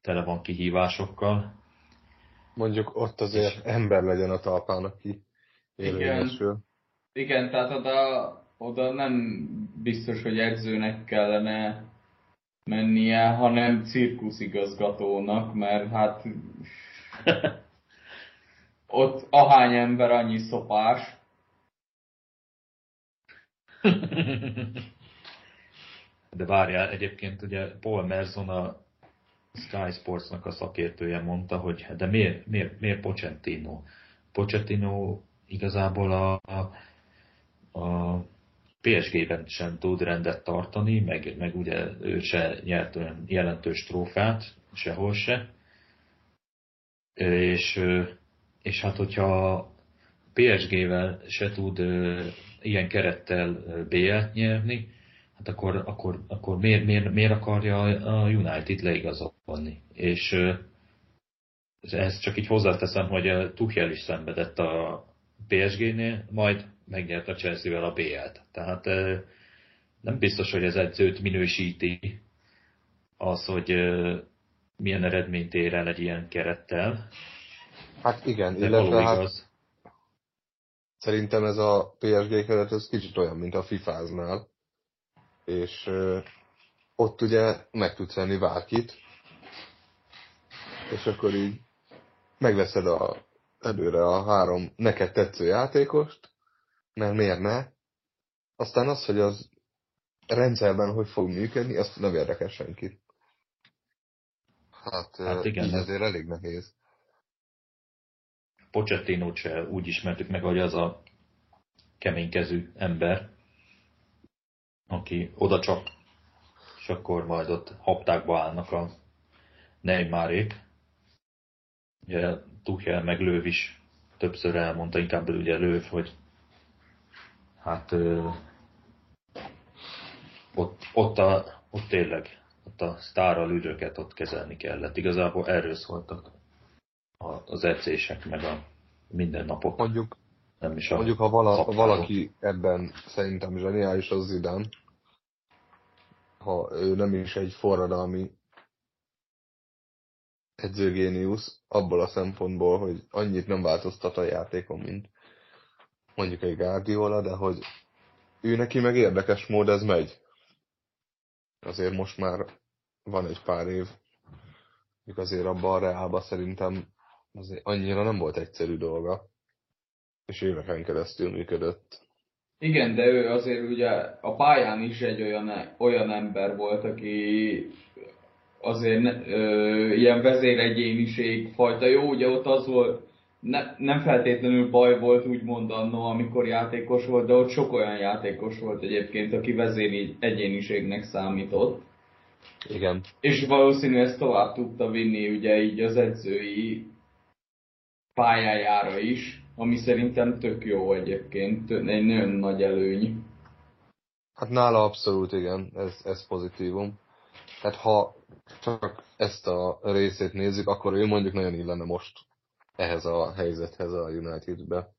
tele van kihívásokkal. Mondjuk ott azért és... ember legyen a talpán, aki érvényesül. Igen, tehát oda, oda nem biztos, hogy edzőnek kellene mennie, hanem cirkuszigazgatónak, mert hát <laughs> ott ahány ember, annyi szopás. <laughs> De várjál, egyébként ugye Paul Merson a Sky Sportsnak a szakértője mondta, hogy de miért, miért, miért Pochettino? Pochettino igazából a, a, a PSG-ben sem tud rendet tartani, meg, meg ugye ő se nyert olyan jelentős trófát, sehol se. És és hát hogyha PSG-vel se tud ilyen kerettel BL-t nyerni, hát akkor, akkor, akkor miért, miért, miért akarja a United leigazolni? És ezt csak így hozzáteszem, hogy Tuchel is szenvedett a PSG-nél, majd megnyert a Chelsea-vel a BL-t. Tehát nem biztos, hogy ez edzőt minősíti az, hogy milyen eredményt ér el egy ilyen kerettel, Hát igen, De illetve hát igaz. szerintem ez a PSG keret ez kicsit olyan, mint a FIFA-znál, és ott ugye meg tudsz venni bárkit, és akkor így megveszed a, előre a három neked tetsző játékost, mert miért ne? Aztán az, hogy az rendszerben hogy fog működni, azt nem érdekel senkit. Hát, hát igen, így azért elég nehéz. Pochettino se úgy ismertük meg, hogy az a keménykezű ember, aki oda csak, és akkor majd ott haptákba állnak a Neymarék. Ugye Tuchel meg Löw is többször elmondta, inkább ugye Löw, hogy hát ö, ott, ott, a, ott tényleg ott a sztárral ülőket ott kezelni kellett. Igazából erről szóltak az edzések, meg a mindennapok. Mondjuk, nem is a mondjuk ha vala, valaki ebben szerintem zseniális, az Zidane, ha ő nem is egy forradalmi edzőgéniusz, abból a szempontból, hogy annyit nem változtat a játékon, mint mondjuk egy Guardiola, de hogy ő neki meg érdekes mód ez megy. Azért most már van egy pár év, mondjuk azért abban a reálban szerintem azért annyira nem volt egyszerű dolga, és éveken keresztül működött. Igen, de ő azért ugye a pályán is egy olyan, olyan ember volt, aki azért ö, ilyen vezéregyéniség fajta. Jó, ugye ott az volt, ne, nem feltétlenül baj volt úgymond annó, amikor játékos volt, de ott sok olyan játékos volt egyébként, aki vezéri egyéniségnek számított. Igen. És valószínűleg ezt tovább tudta vinni ugye így az edzői pályájára is, ami szerintem tök jó egyébként, egy nagyon nagy előny. Hát nála abszolút igen, ez, ez pozitívum. Tehát ha csak ezt a részét nézzük, akkor ő mondjuk nagyon illene most ehhez a helyzethez a Unitedbe.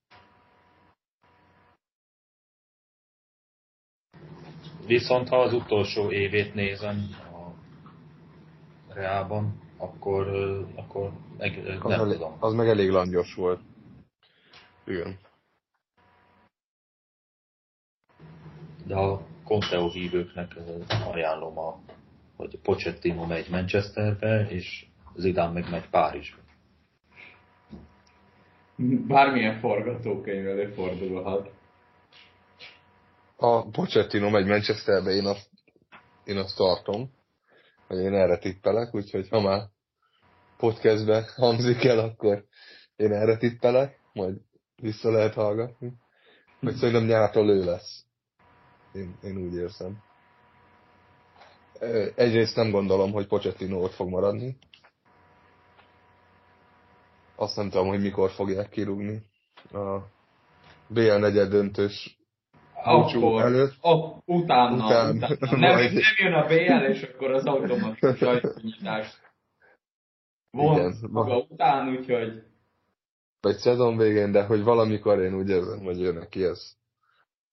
Viszont ha az utolsó évét nézem a Reálban, akkor, akkor meg, az nem elég, tudom. Az meg elég langyos volt. Igen. De a Conteo hívőknek ajánlom, a, hogy Pochettino megy Manchesterbe, és Zidane meg megy Párizsba. Bármilyen forgatókönyv előfordulhat. A Pochettino megy Manchesterbe, én azt, én azt tartom, hogy én erre tippelek, úgyhogy ha már podcastbe hangzik el, akkor én erre tippelek, majd vissza lehet hallgatni. Hogy szerintem nyártól ő lesz. Én, én úgy érzem. Egyrészt nem gondolom, hogy Pochettino ott fog maradni. Azt nem tudom, hogy mikor fogják kirúgni. A BL negyed döntős akkor, előtt. A, utána, után, utána. Nem, <laughs> nem jön a BL, és akkor az automatikus <laughs> ajtónyitás von maga után, úgyhogy... Vagy szezon végén, de hogy valamikor én úgy érzem, hogy jön neki ez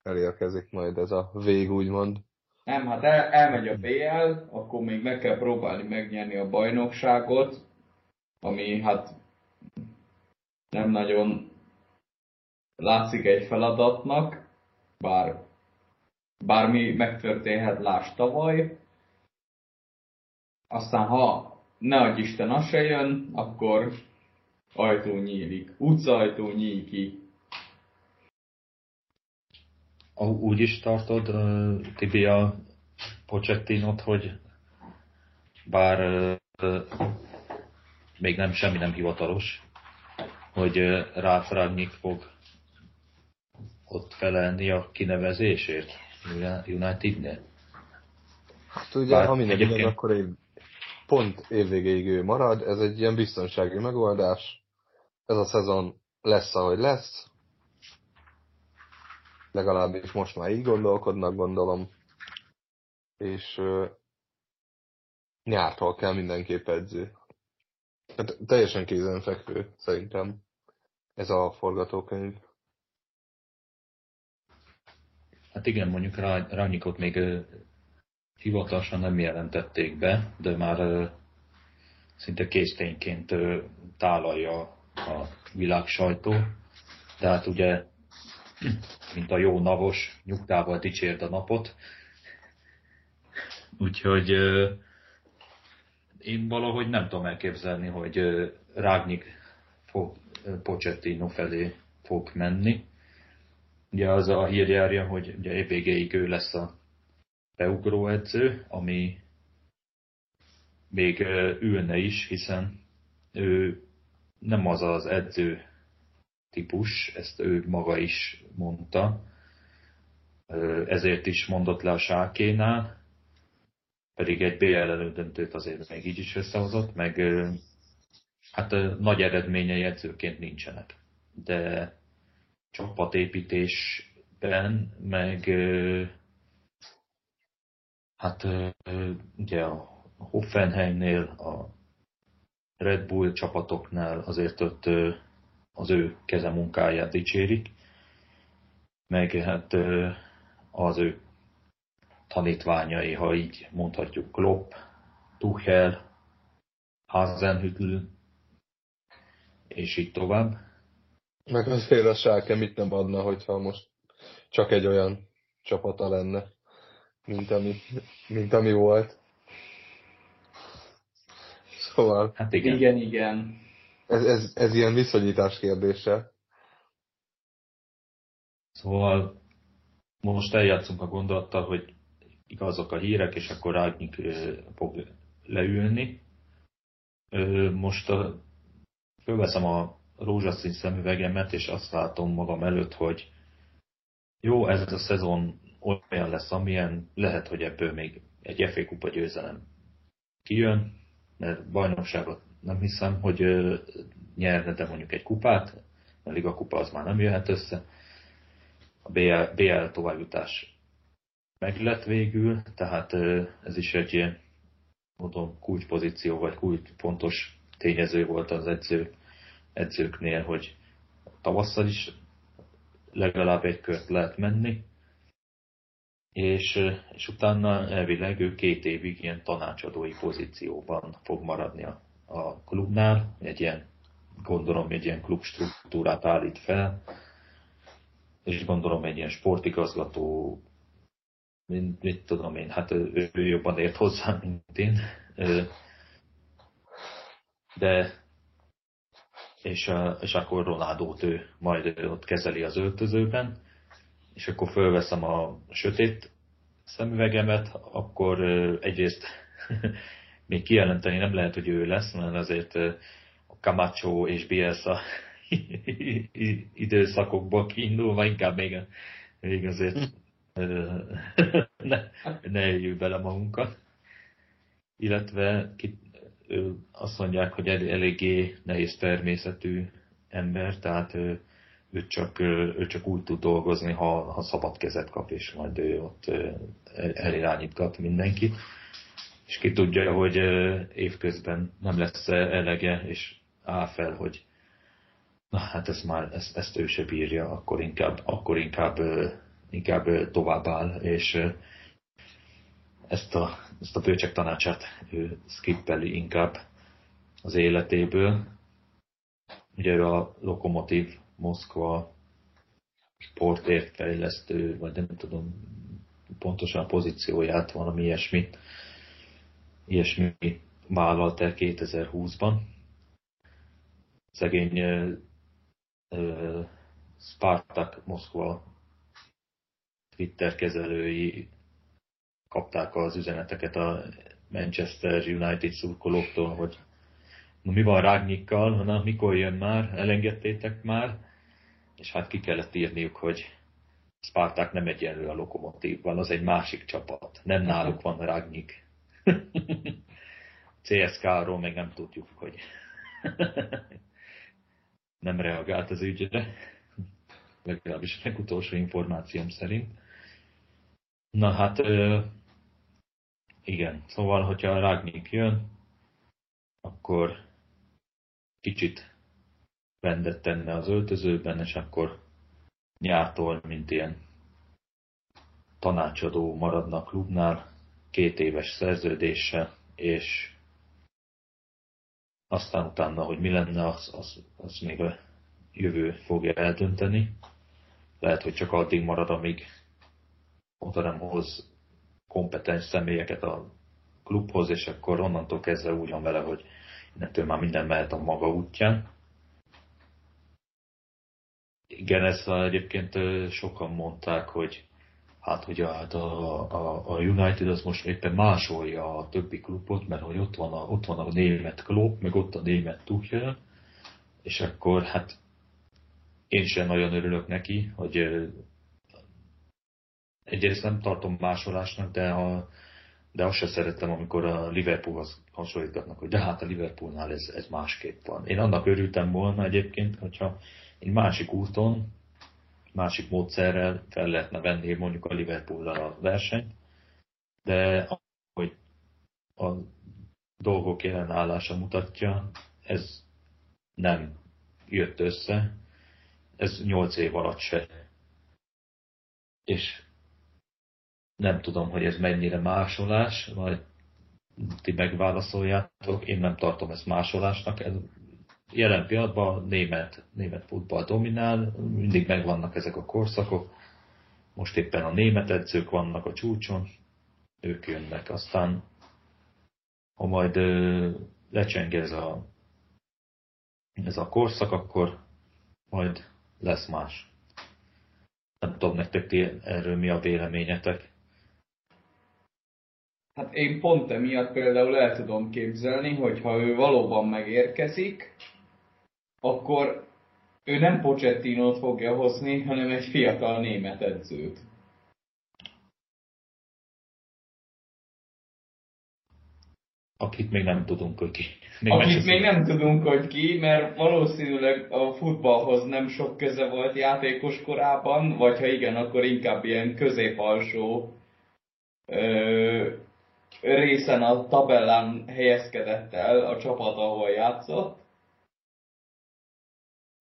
elérkezik majd ez a vég, úgymond. Nem, hát el, elmegy a BL, akkor még meg kell próbálni megnyerni a bajnokságot, ami hát nem nagyon látszik egy feladatnak, bár bármi megtörténhet, láss tavaly. Aztán ha ne adj Isten, az se jön, akkor ajtó nyílik, utcaajtó nyílik ki. Úgy is tartod, Tibi, a Pochettinot, hogy bár még nem semmi nem hivatalos, hogy Ráf Ragnik fog ott felelni a kinevezésért Unitednél. Hát ugye, Bár ha minden egyébként... igaz, akkor év, pont évvégéig ő marad, ez egy ilyen biztonsági megoldás. Ez a szezon lesz, ahogy lesz. Legalábbis most már így gondolkodnak, gondolom. És uh, nyártól kell mindenképp edző. Hát teljesen kézenfekvő, szerintem ez a forgatókönyv. Hát igen, mondjuk Rányikot még hivatalosan nem jelentették be, de már szinte késztényként tálalja a világ sajtó. De hát ugye, mint a jó navos, nyugtával dicsérd a napot. Úgyhogy én valahogy nem tudom elképzelni, hogy Rágnik fog Pochettino felé fog menni. Ugye az a hír járja, hogy ugye EPG-ig ő lesz a beugró edző, ami még ülne is, hiszen ő nem az az edző típus, ezt ő maga is mondta, ezért is mondott le a sákénál, pedig egy BL elődöntőt azért még így is összehozott, meg hát nagy eredményei edzőként nincsenek. De csapatépítésben, meg hát ugye a Hoffenheimnél, a Red Bull csapatoknál azért ott az ő kezemunkáját dicsérik, meg hát az ő tanítványai, ha így mondhatjuk, Klopp, Tuchel, Hasenhüttl, és így tovább. Meg azért a Schalke mit nem adna, hogyha most csak egy olyan csapata lenne, mint ami, mint ami volt. Szóval... Hát igen. Igen, igen. Ez, ez, ez ilyen viszonyítás kérdése. Szóval most eljátszunk a gondolattal, hogy igazok a hírek, és akkor Rágnyik fog leülni. Most a, fölveszem a rózsaszín szemüvegemet, és azt látom magam előtt, hogy jó, ez a szezon olyan lesz, amilyen lehet, hogy ebből még egy FA kupa győzelem kijön, mert bajnokságot nem hiszem, hogy nyerne, de mondjuk egy kupát, a Liga kupa az már nem jöhet össze. A BL, BL továbbjutás meg lett végül, tehát ez is egy mondom, kulcspozíció, vagy kulcs tényező volt az edző, edzőknél, hogy tavasszal is legalább egy kört lehet menni, és, és utána elvileg ő két évig ilyen tanácsadói pozícióban fog maradni a, a klubnál, egy ilyen, gondolom, egy ilyen klubstruktúrát állít fel, és gondolom egy ilyen sportigazgató, mint, mit tudom én, hát ő, ő jobban ért hozzá, mint én. De és, és akkor Ronaldót ő majd ott kezeli az öltözőben, és akkor fölveszem a sötét szemüvegemet, akkor egyrészt <laughs> még kijelenteni nem lehet, hogy ő lesz, mert azért a Camacho és Bielsa <laughs> időszakokból kiindulva inkább még, még azért <laughs> ne, ne éljük bele magunkat. Illetve ki, azt mondják, hogy eléggé nehéz természetű ember, tehát ő csak, ő csak úgy tud dolgozni, ha, ha szabad kezet kap, és majd ő ott elirányítgat mindenkit. És ki tudja, hogy évközben nem lesz elege, és áll fel, hogy na hát ez már, ezt, ezt ő se bírja, akkor inkább, akkor inkább, inkább tovább áll, és ezt a, ezt a bőcsek tanácsát ő skippeli inkább az életéből. Ugye ő a Lokomotív Moszkva sportérfejlesztő, vagy nem tudom pontosan a pozícióját, valami ilyesmi, ilyesmi vállalt el 2020-ban. Szegény Spartak Moszkva Twitter kezelői kapták az üzeneteket a Manchester United szurkolóktól, hogy na mi van Rágnikkal, na mikor jön már, elengedtétek már, és hát ki kellett írniuk, hogy Spartak nem egyenlő a lokomotívban, az egy másik csapat. Nem náluk van Rágnik. <laughs> CSK-ról meg nem tudjuk, hogy <laughs> nem reagált az ügyre. Legalábbis legutolsó információm szerint. Na hát, igen. Szóval, hogyha a Rágnik jön, akkor kicsit rendet tenne az öltözőben, és akkor nyártól, mint ilyen tanácsadó maradna a klubnál, két éves szerződéssel, és aztán utána, hogy mi lenne, az, az, az még a jövő fogja eldönteni. Lehet, hogy csak addig marad, amíg oda nem hoz kompetens személyeket a klubhoz, és akkor onnantól kezdve úgy van vele, hogy innentől már minden mehet a maga útján. Igen, ezt egyébként sokan mondták, hogy hát hogy hát a, a, a United az most éppen másolja a többi klubot, mert hogy ott van a, ott van a német Klopp, meg ott a német Tuchel, és akkor hát én sem nagyon örülök neki, hogy egyrészt nem tartom másolásnak, de, a, de azt sem szerettem, amikor a Liverpoolhoz hasonlítgatnak, hogy de hát a Liverpoolnál ez, ez másképp van. Én annak örültem volna egyébként, hogyha egy másik úton, másik módszerrel fel lehetne venni mondjuk a liverpool a versenyt, de hogy a dolgok jelenállása mutatja, ez nem jött össze, ez 8 év alatt se. És nem tudom, hogy ez mennyire másolás, vagy ti megválaszoljátok, én nem tartom ezt másolásnak, ez jelen pillanatban német, német futball dominál, mindig megvannak ezek a korszakok, most éppen a német edzők vannak a csúcson, ők jönnek, aztán ha majd lecseng ez a, ez a korszak, akkor majd lesz más. Nem tudom nektek ti erről mi a véleményetek. Hát én pont emiatt például el tudom képzelni, hogy ha ő valóban megérkezik, akkor ő nem Pochettinót fogja hozni, hanem egy fiatal német edzőt. Akit még nem tudunk, hogy ki. Még Akit még nem tudunk, hogy ki, mert valószínűleg a futballhoz nem sok köze volt játékos korában, vagy ha igen, akkor inkább ilyen középalsó ö, részen a tabellán helyezkedett el a csapat, ahol játszott.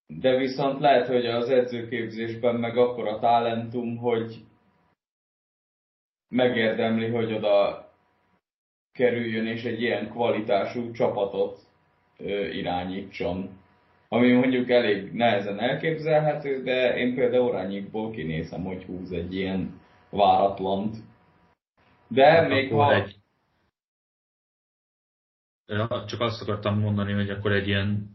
De viszont lehet, hogy az edzőképzésben meg akkor a talentum, hogy megérdemli, hogy oda kerüljön és egy ilyen kvalitású csapatot ö, irányítson. Ami mondjuk elég nehezen elképzelhető, de én például Orányikból kinézem, hogy húz egy ilyen váratlant. De hát még ha... Egy... Ja, csak azt akartam mondani, hogy akkor egy ilyen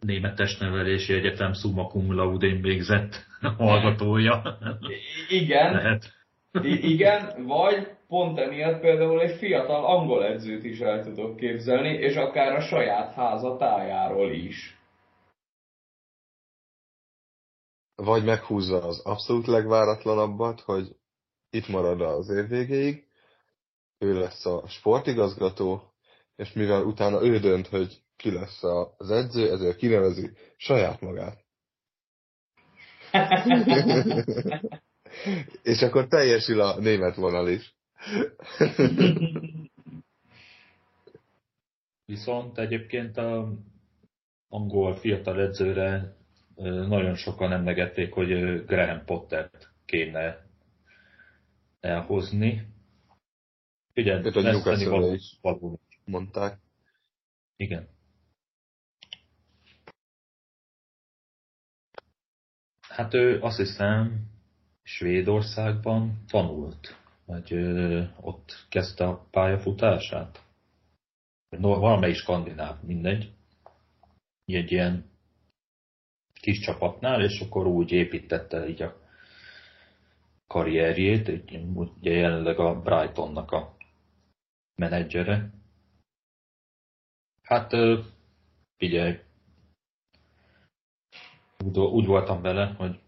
német testnevelési egyetem summa cum laude végzett hallgatója. Igen. Lehet. I- igen, vagy pont emiatt például egy fiatal angol edzőt is el tudok képzelni, és akár a saját háza tájáról is. Vagy meghúzza az abszolút legváratlanabbat, hogy itt marad az év végéig, ő lesz a sportigazgató, és mivel utána ő dönt, hogy ki lesz az edző, ezért kinevezi saját magát. <laughs> És akkor teljesül a német vonal is. Viszont egyébként a angol fiatal edzőre nagyon sokan emlegették, hogy Graham Pottert kéne elhozni. Figyelj, veszteni való, való. Mondták. Igen. Hát ő azt hiszem Svédországban tanult, vagy ö, ott kezdte a pályafutását. No, valamelyik skandináv, mindegy. Egy ilyen kis csapatnál, és akkor úgy építette így a karrierjét, ugye jelenleg a Brightonnak a menedzsere. Hát figyelj, úgy, voltam vele, hogy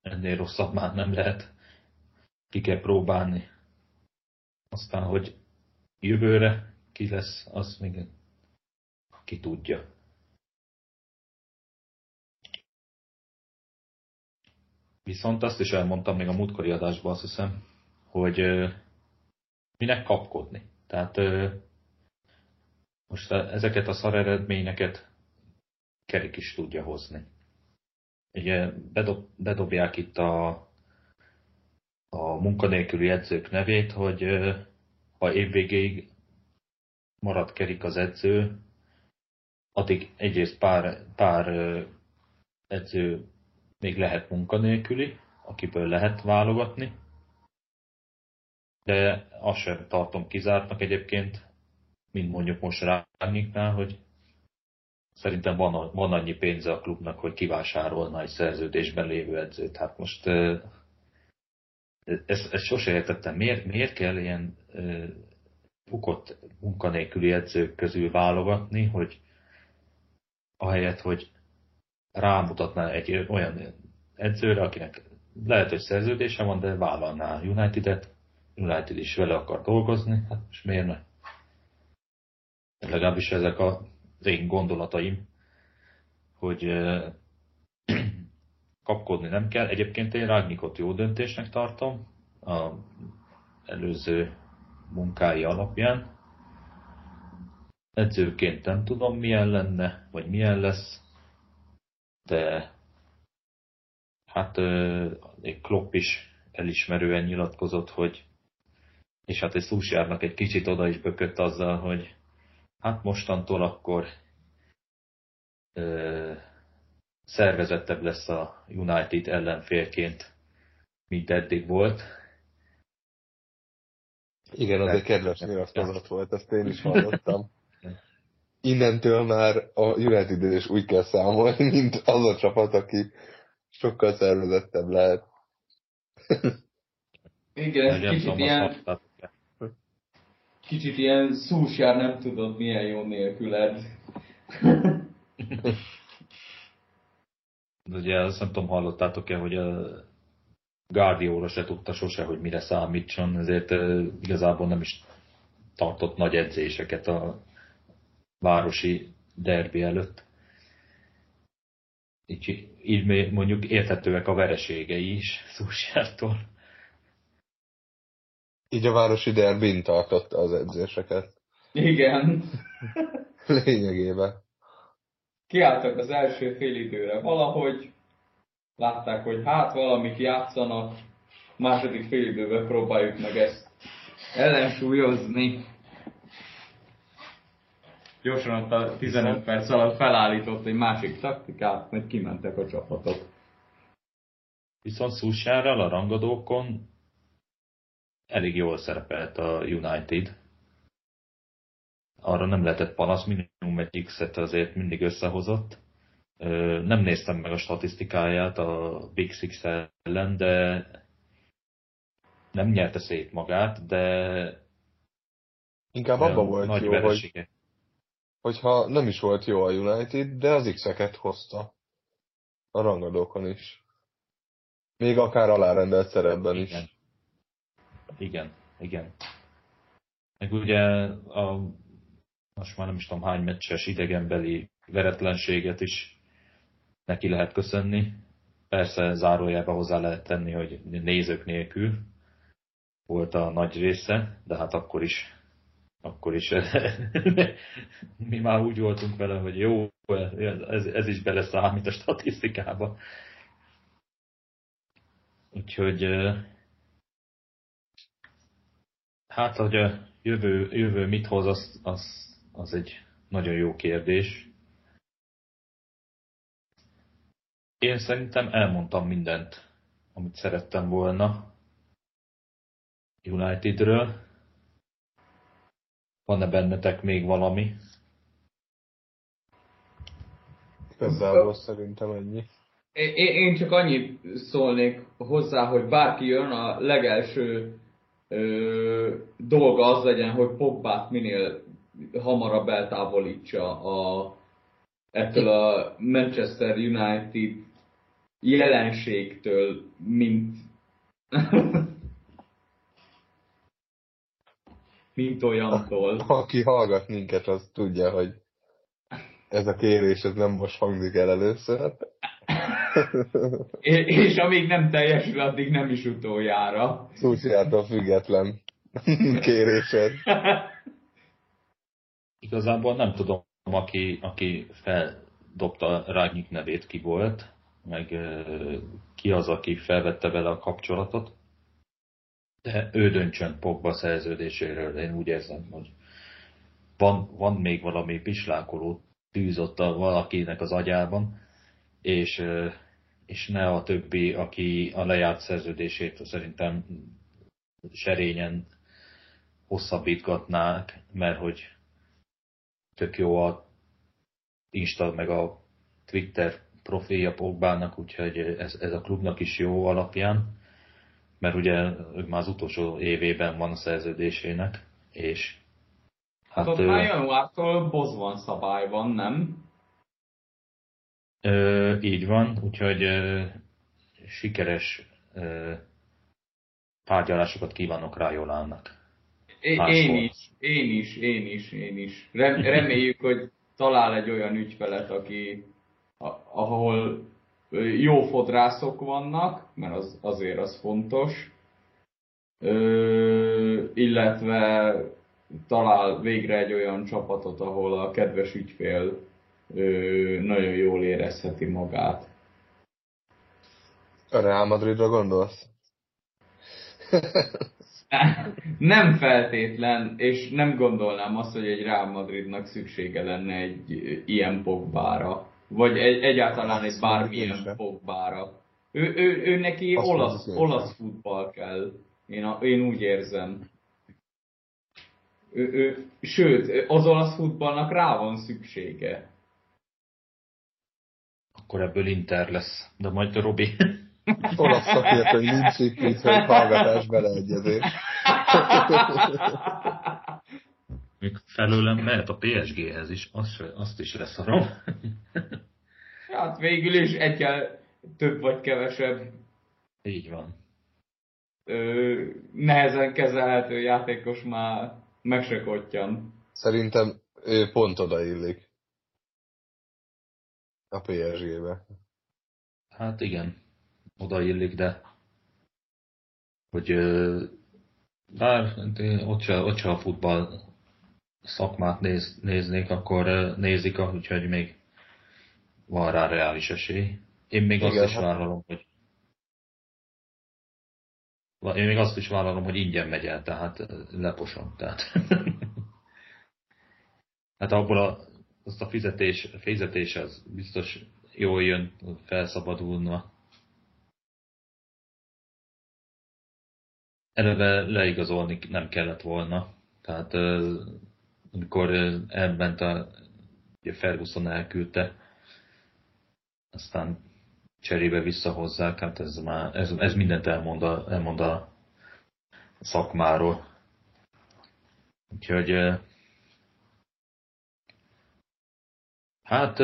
ennél rosszabb már nem lehet. Ki kell próbálni. Aztán, hogy jövőre ki lesz, az még ki tudja. Viszont azt is elmondtam még a múltkori adásban, azt hiszem, hogy minek kapkodni. Tehát most ezeket a szar eredményeket Kerik is tudja hozni. Ugye bedob, bedobják itt a, a munkanélküli edzők nevét, hogy ha évvégéig marad kerik az edző, addig egyrészt pár, pár edző még lehet munkanélküli, akiből lehet válogatni, de azt sem tartom kizártnak egyébként, mint mondjuk most Rányiknál, hogy szerintem van, van annyi pénze a klubnak, hogy kivásárolna egy szerződésben lévő edzőt. Hát most ezt, ezt sose értettem. Miért, miért kell ilyen bukott munkanélküli edzők közül válogatni, hogy ahelyett, hogy rámutatná egy olyan edzőre, akinek lehet, hogy szerződése van, de vállalná United-et, United is vele akar dolgozni, hát most miért ne? Legalábbis ezek a én gondolataim, hogy <clears throat> kapkodni nem kell. Egyébként én Rágnikot jó döntésnek tartom a előző munkái alapján. Edzőként nem tudom milyen lenne, vagy milyen lesz, de hát egy Klopp is elismerően nyilatkozott, hogy és hát egy Szúsjárnak egy kicsit oda is bökött azzal, hogy hát mostantól akkor ö, szervezettebb lesz a United ellenfélként, mint eddig volt. Igen, az egy kedves nyilatkozat volt, ezt én is hallottam. Innentől már a United is úgy kell számolni, mint az a csapat, aki sokkal szervezettebb lehet. Igen, ez kicsit ilyen, kicsit ilyen szúsjár, nem tudod milyen jó nélküled. De <laughs> ugye azt nem tudom, hallottátok-e, hogy a Guardiola se tudta sose, hogy mire számítson, ezért igazából nem is tartott nagy edzéseket a városi derbi előtt. Így, így mondjuk érthetőek a vereségei is <laughs> Szúsjártól. Így a városi derbin tartotta az edzéseket. Igen. <laughs> Lényegében. Kiálltak az első fél időre valahogy, látták, hogy hát valamit játszanak, második fél időben próbáljuk meg ezt ellensúlyozni. Gyorsan ott a 15 perc alatt felállított egy másik taktikát, majd kimentek a csapatok. Viszont Szúsjárral a rangadókon elég jól szerepelt a United. Arra nem lehetett panasz, minimum egy X-et azért mindig összehozott. Nem néztem meg a statisztikáját a Big Six ellen, de nem nyerte szét magát, de Inkább abban volt nagy jó, hogy, hogyha nem is volt jó a United, de az X-eket hozta. A rangadókon is. Még akár alárendelt szerepben Igen. is. Igen, igen. Meg ugye a, most már nem is tudom hány meccses idegenbeli veretlenséget is neki lehet köszönni. Persze zárójelbe hozzá lehet tenni, hogy nézők nélkül volt a nagy része, de hát akkor is akkor is <laughs> mi már úgy voltunk vele, hogy jó, ez, ez is beleszámít a statisztikába. Úgyhogy Hát, hogy a jövő, jövő mit hoz, az, az, az egy nagyon jó kérdés. Én szerintem elmondtam mindent, amit szerettem volna Unitedről. Van-e bennetek még valami? Igazából szerintem ennyi. Én csak annyit szólnék hozzá, hogy bárki jön, a legelső ö, dolga az legyen, hogy Pogbát minél hamarabb eltávolítsa a, ettől a Manchester United jelenségtől, mint mint olyantól. Aki hallgat minket, az tudja, hogy ez a kérés ez nem most hangzik el először. <laughs> és amíg nem teljesül, addig nem is utoljára. Szúciától független <laughs> kérésed. <laughs> Igazából nem tudom, aki, aki feldobta Rágnyik nevét ki volt, meg ki az, aki felvette vele a kapcsolatot. De ő döntsön Pogba szerződéséről. Én úgy érzem, hogy van, van még valami pislákoló tűz ott a valakinek az agyában, és és ne a többi, aki a lejárt szerződését szerintem serényen hosszabbítgatnák, mert hogy tök jó a Insta meg a Twitter profilja Pogbának, úgyhogy ez, ez a klubnak is jó alapján. mert ugye már az utolsó évében van a szerződésének, és hát, hát ott ő, már januártól van szabályban, nem? Ö, így van, úgyhogy ö, sikeres ö, tárgyalásokat kívánok rá Jolánnak. Én, én is, én is, én is, én is. Reméljük, hogy talál egy olyan ügyfelet, aki, ahol jó fodrászok vannak, mert az, azért az fontos, ö, illetve talál végre egy olyan csapatot, ahol a kedves ügyfél ö, nagyon jól érezheti magát. A Real Madridra gondolsz? <laughs> nem feltétlen, és nem gondolnám azt, hogy egy Real Madridnak szüksége lenne egy ilyen pogbára. Vagy egy, egyáltalán egy bármilyen pogbára. Ő, ő, ő neki azt olasz, olasz futball kell. Én, a, én úgy érzem. Ő, ő, sőt, az olasz futballnak rá van szüksége. Akkor ebből Inter lesz. De majd a Robi. <laughs> Olasz szakértő, nincs itt, itt hogy hallgatás beleegyezés. <laughs> Még felőlem mehet a PSG-hez is, azt, azt is leszarom. <laughs> hát végül is egyel több vagy kevesebb. Így van. Ö, nehezen kezelhető játékos már meg se kottyan. Szerintem ő pont odaillik. A PSG-be. Hát igen, odaillik, de hogy bár ott se, ott se a futball szakmát néz, néznék, akkor nézik, úgyhogy még van rá reális esély. Én még Igen, azt is hát... vállalom, hogy én még azt is vállalom, hogy ingyen megy el, tehát leposom. Tehát. <laughs> hát abból a, azt a fizetés, fizetés az biztos jól jön, felszabadulna. Eleve leigazolni nem kellett volna. Tehát amikor elment a ugye Ferguson elküldte, aztán cserébe visszahozzák, hát ez, már, ez, ez mindent elmond a, elmond a szakmáról. Úgyhogy hát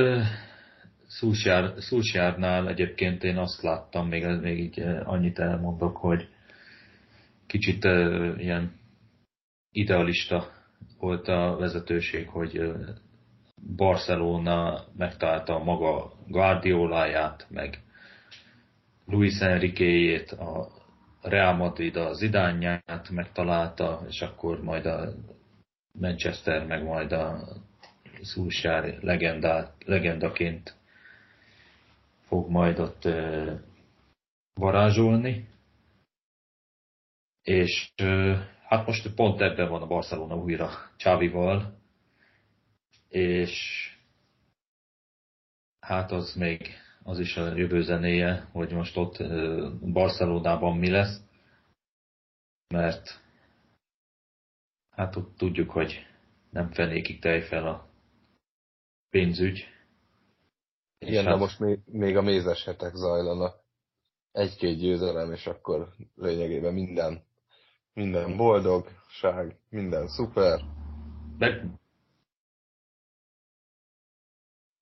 Szúsjárnál egyébként én azt láttam, még, még így annyit elmondok, hogy kicsit ilyen idealista volt a vezetőség, hogy Barcelona megtalálta maga Guardioláját, meg Luis Enriquejét, a Real Madrid az idányát megtalálta, és akkor majd a Manchester, meg majd a Szulsár legendaként fog majd ott varázsolni. És Hát most pont ebben van a Barcelona újra Csávival, és hát az még az is a jövő zenéje, hogy most ott Barcelonában mi lesz, mert hát ott tudjuk, hogy nem fenékig tej fel a pénzügy. Igen, hát... de most még, még a mézes hetek zajlanak. Egy-két győzelem, és akkor lényegében minden minden boldogság, minden szuper. De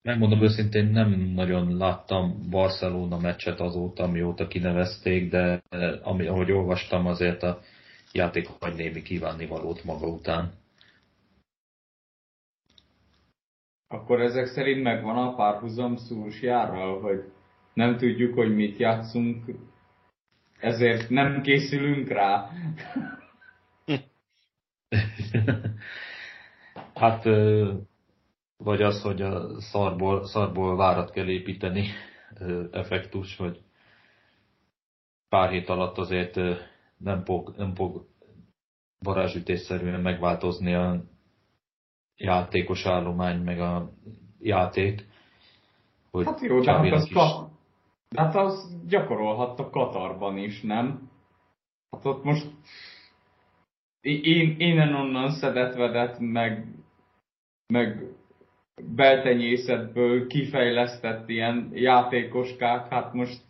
megmondom őszintén, nem nagyon láttam Barcelona meccset azóta, mióta kinevezték, de ami, ahogy olvastam, azért a játék vagy némi kívánnivalót maga után. Akkor ezek szerint megvan a párhuzam járral, hogy nem tudjuk, hogy mit játszunk ezért nem készülünk rá. <laughs> hát, vagy az, hogy a szarból, szarból várat kell építeni effektus, hogy pár hét alatt azért nem fog, nem fog varázsütésszerűen megváltozni a játékos állomány, meg a játék. Hogy hát jó, de hát az, is... ka- Hát az gyakorolhatta Katarban is, nem? Hát ott most én, innen-onnan szedett meg, meg beltenyészetből kifejlesztett ilyen játékoskák, hát most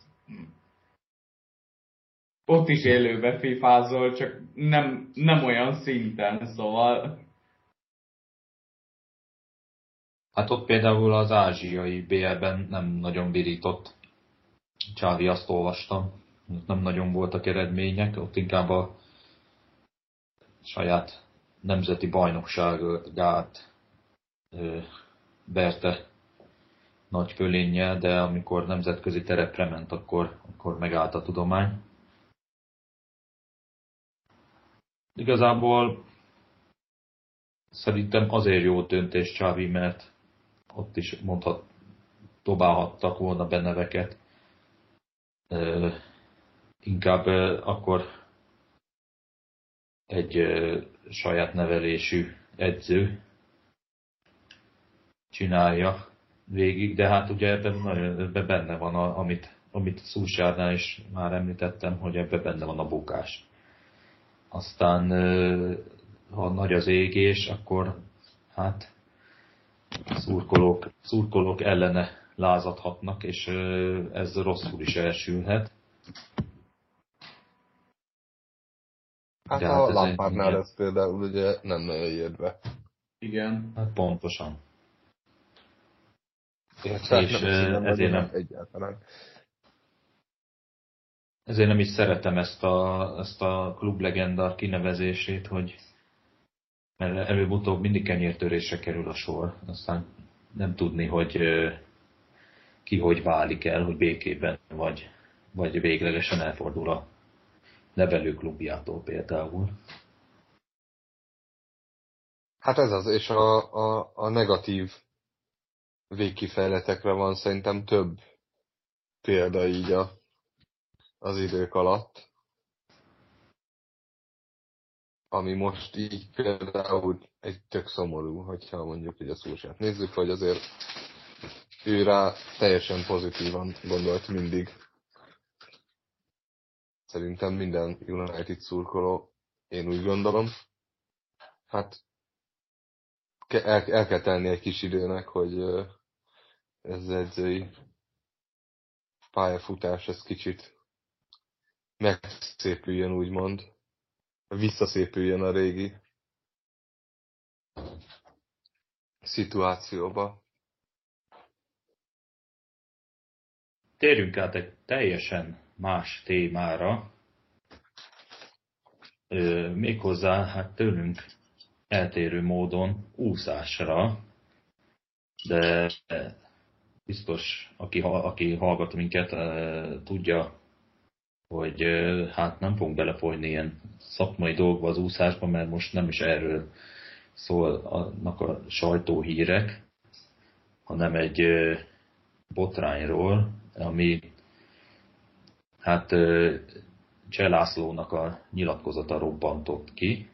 ott is élőbe fifázol, csak nem, nem olyan szinten, szóval... Hát ott például az ázsiai BL-ben nem nagyon virított. Csávi azt olvastam, nem nagyon voltak eredmények, ott inkább a saját nemzeti bajnokságát berte nagy fölénnyel, de amikor nemzetközi terepre ment, akkor, akkor megállt a tudomány. Igazából szerintem azért jó döntés Csávi, mert ott is mondhat, dobálhattak volna be neveket. inkább akkor egy saját nevelésű edző csinálja végig, de hát ugye ebben, ebben benne van, a, amit, amit Szúsárnál is már említettem, hogy ebben benne van a bukás. Aztán ha nagy az égés, akkor hát szurkolók, szurkolók ellene lázadhatnak, és ez rosszul is elsülhet. Hát De a hát ez például ugye nem nagyon jött be. Igen. Hát pontosan. Értem, és nem ezért nem, egyáltalán. Ezért nem is szeretem ezt a, ezt a klublegenda kinevezését, hogy előbb-utóbb mindig kenyértörésre kerül a sor, aztán nem tudni, hogy ki hogy válik el, hogy békében vagy, vagy véglegesen elfordul a nevelőklubjától például. Hát ez az, és a, a, a negatív végkifejletekre van szerintem több példa így a, az idők alatt. Ami most így például egy tök szomorú, hogyha mondjuk hogy a szúrsát nézzük, hogy azért ő rá teljesen pozitívan gondolt mindig. Szerintem minden United szurkoló, én úgy gondolom. Hát el, el kell tenni egy kis időnek, hogy ez edzői pályafutás, ez kicsit megszépüljön, úgymond. Visszaszépüljön a régi szituációba. Térjünk át egy teljesen más témára, méghozzá hát tőlünk eltérő módon úszásra, de biztos, aki, aki hallgat minket, tudja, hogy hát nem fogunk belefolyni ilyen szakmai dolgokba az úszásba, mert most nem is erről szólnak a sajtóhírek, hanem egy botrányról, ami hát Cselászlónak a nyilatkozata robbantott ki,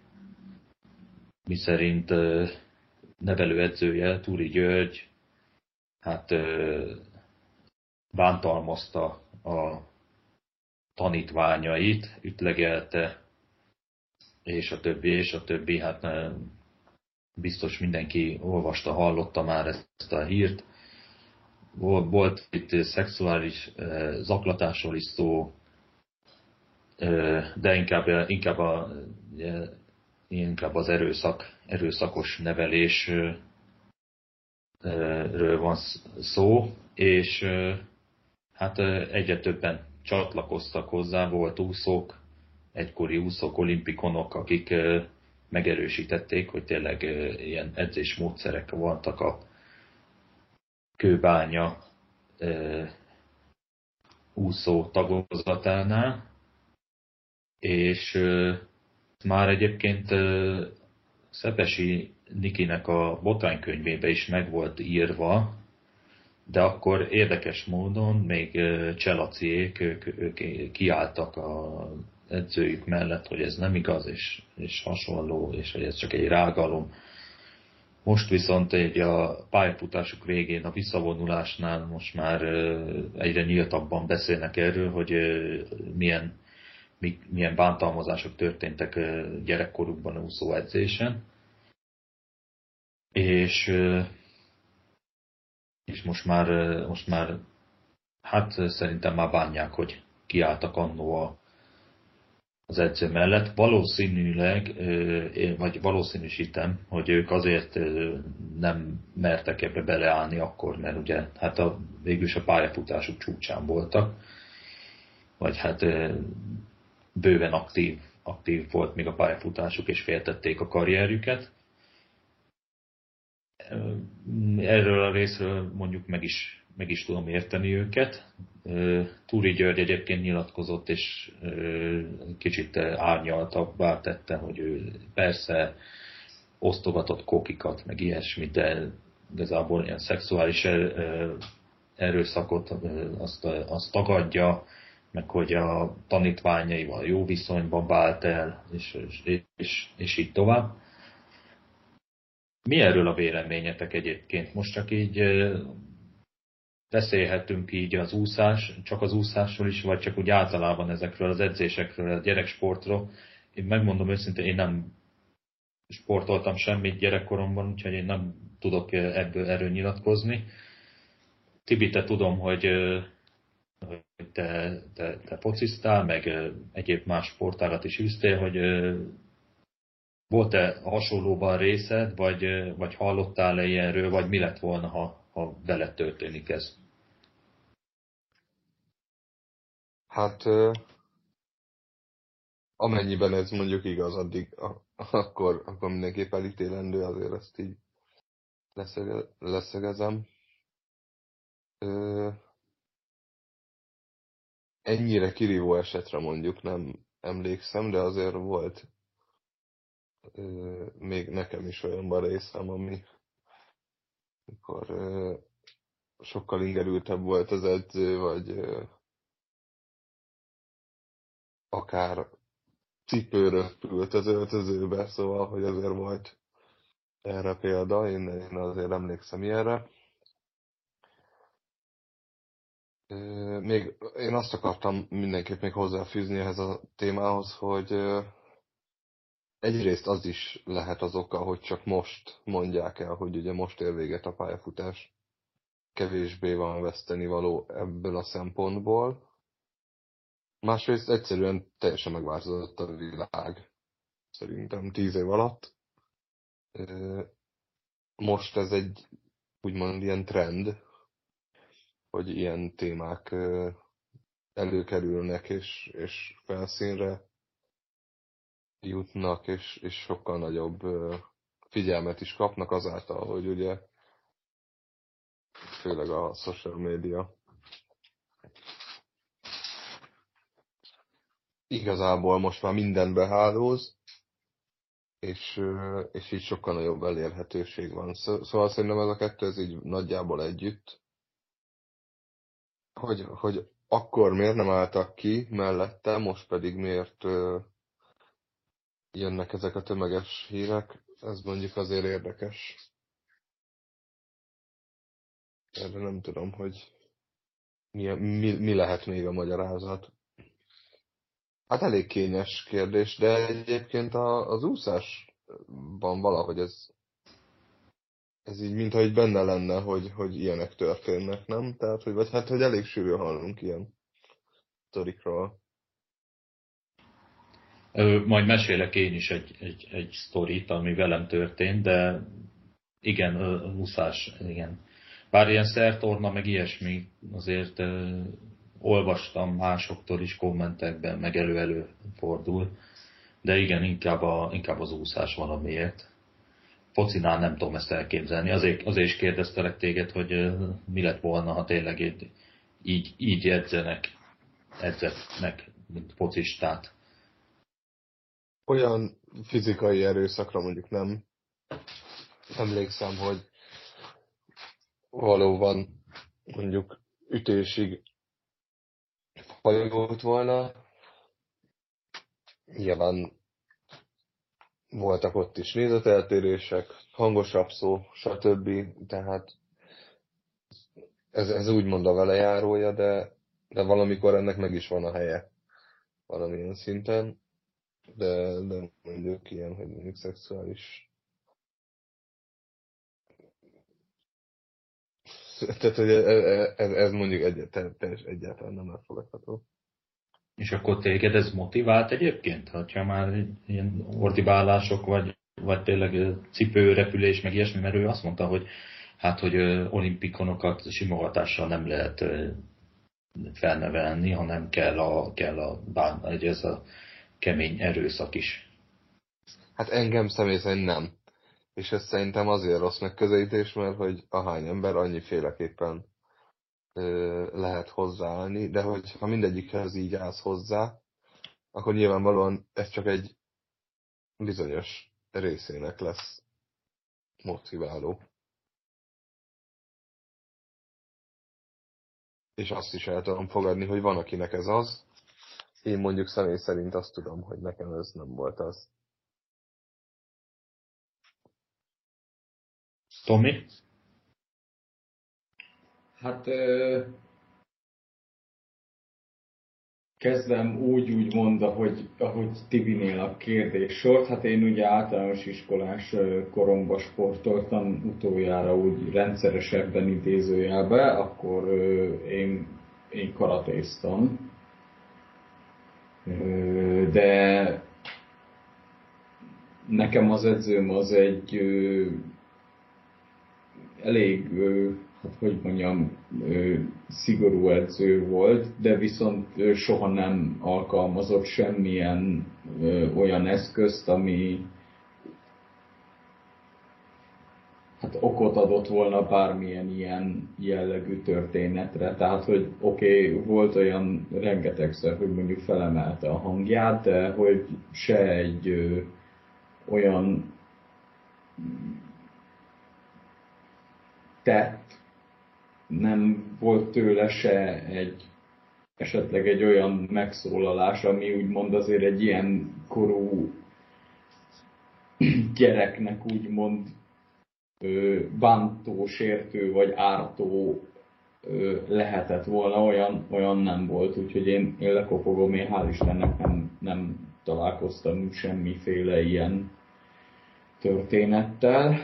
miszerint nevelőedzője, Túri György, hát bántalmazta a tanítványait, ütlegelte, és a többi, és a többi, hát biztos mindenki olvasta, hallotta már ezt a hírt. Volt itt szexuális zaklatásról is szó, de inkább, inkább, a, inkább az erőszak, erőszakos nevelés ről van szó, és hát egyre többen csatlakoztak hozzá, volt úszók, egykori úszók, olimpikonok, akik megerősítették, hogy tényleg ilyen edzésmódszerek voltak a kőbánya úszó tagozatánál, és már egyébként Szepesi Nikinek a botránykönyvébe is meg volt írva, de akkor érdekes módon még Cselaciék, ők, ők kiálltak a edzőjük mellett, hogy ez nem igaz, és, és hasonló, és hogy ez csak egy rágalom. Most viszont egy a pályafutásuk végén, a visszavonulásnál most már egyre nyíltabban beszélnek erről, hogy milyen, milyen bántalmazások történtek gyerekkorukban úszó edzésen és, és most már, most már hát szerintem már bánják, hogy kiálltak annó a az edző mellett. Valószínűleg, vagy valószínűsítem, hogy ők azért nem mertek ebbe beleállni akkor, mert ugye hát a, végülis a pályafutásuk csúcsán voltak, vagy hát bőven aktív, aktív volt még a pályafutásuk, és féltették a karrierjüket. Erről a részről mondjuk meg is, meg is tudom érteni őket. Túri György egyébként nyilatkozott, és kicsit árnyaltabbá tette, hogy ő persze osztogatott kokikat, meg ilyesmit, de igazából ilyen szexuális erőszakot azt, azt tagadja, meg hogy a tanítványaival jó viszonyban vált el, és, és, és, és így tovább. Mi erről a véleményetek egyébként? Most csak így beszélhetünk így az úszás, csak az úszásról is, vagy csak úgy általában ezekről az edzésekről, a gyereksportról. Én megmondom őszintén, én nem sportoltam semmit gyerekkoromban, úgyhogy én nem tudok ebből erről nyilatkozni. Tibi, te tudom, hogy, te, te, te fociztál, meg egyéb más sportágat is űztél, hogy volt-e hasonlóban részed, vagy, vagy hallottál-e ilyenről, vagy mi lett volna, ha, ha veled történik ez? Hát amennyiben ez mondjuk igaz, addig akkor, akkor mindenképp elítélendő, azért ezt így leszöge, leszögezem. Ennyire kirívó esetre mondjuk nem emlékszem, de azért volt még nekem is olyan részem, ami mikor ö, sokkal ingerültebb volt az edző, vagy akár cipőről ült az öltözőbe, szóval, hogy azért volt erre példa, én, én azért emlékszem ilyenre. Még én azt akartam mindenképp még hozzáfűzni ehhez a témához, hogy egyrészt az is lehet az oka, hogy csak most mondják el, hogy ugye most ér véget a pályafutás. Kevésbé van veszteni való ebből a szempontból. Másrészt egyszerűen teljesen megváltozott a világ. Szerintem tíz év alatt. Most ez egy úgymond ilyen trend, hogy ilyen témák előkerülnek és, és felszínre jutnak, és, és sokkal nagyobb figyelmet is kapnak azáltal, hogy ugye főleg a social media igazából most már mindenbe hálóz, és, és így sokkal nagyobb elérhetőség van. Szóval szerintem ez a kettő, ez így nagyjából együtt, hogy, hogy akkor miért nem álltak ki mellette, most pedig miért jönnek ezek a tömeges hírek, ez mondjuk azért érdekes. Erre nem tudom, hogy mi, mi, mi lehet még a magyarázat. Hát elég kényes kérdés, de egyébként a, az úszásban valahogy ez, ez így, mintha így benne lenne, hogy, hogy ilyenek történnek, nem? Tehát, hogy, vagy hát, hogy elég sűrű hallunk ilyen sztorikról. Majd mesélek én is egy, egy, egy sztorit, ami velem történt, de igen, a úszás, igen. Bár ilyen szertorna, meg ilyesmi, azért olvastam másoktól is kommentekben, meg elő-elő fordul, de igen, inkább, a, inkább az úszás valamiért. Focinál nem tudom ezt elképzelni. Azért, azért is kérdeztelek téged, hogy mi lett volna, ha tényleg így, így edzenek, edzetnek, mint focistát. Olyan fizikai erőszakra mondjuk nem emlékszem, hogy valóban mondjuk ütésig hajolt volna. Nyilván voltak ott is nézeteltérések, hangosabb szó, stb. Tehát ez, ez úgymond a velejárója, de, de valamikor ennek meg is van a helye valamilyen szinten, de, de mondjuk ilyen, hogy mondjuk szexuális Tehát, hogy ez, ez, ez mondjuk egyáltalán, egyáltalán nem elfogadható. És akkor téged ez motivált egyébként? Ha már ilyen ordibálások, vagy, vagy tényleg cipőrepülés, meg ilyesmi, mert ő azt mondta, hogy hát, hogy olimpikonokat simogatással nem lehet felnevelni, hanem kell a, kell a, bán, ez a kemény erőszak is. Hát engem személy szerint nem. És ez szerintem azért rossz megközelítés, mert hogy ahány ember annyiféleképpen ö, lehet hozzáállni, de hogy ha mindegyikhez így állsz hozzá, akkor nyilvánvalóan ez csak egy bizonyos részének lesz motiváló. És azt is el tudom fogadni, hogy van, akinek ez az. Én mondjuk személy szerint azt tudom, hogy nekem ez nem volt az. Tomi? Hát ö, kezdem úgy úgy mond, ahogy, ahogy Tibinél a kérdés sort. Hát én ugye általános iskolás koromban sportoltam utoljára úgy rendszeresebben idézőjelbe, akkor ö, én, én karatéztam. De nekem az edzőm az egy elég hát hogy mondjam, szigorú edző volt, de viszont soha nem alkalmazott semmilyen olyan eszközt, ami hát okot adott volna bármilyen ilyen jellegű történetre. Tehát, hogy oké, okay, volt olyan rengetegszer, hogy mondjuk felemelte a hangját, de hogy se egy ö, olyan tett, nem volt tőle se egy esetleg egy olyan megszólalás, ami úgymond azért egy ilyen korú gyereknek úgymond bántó, sértő vagy ártó lehetett volna, olyan, olyan nem volt, úgyhogy én, én lekopogom, én hál' Istennek nem, nem találkoztam semmiféle ilyen történettel.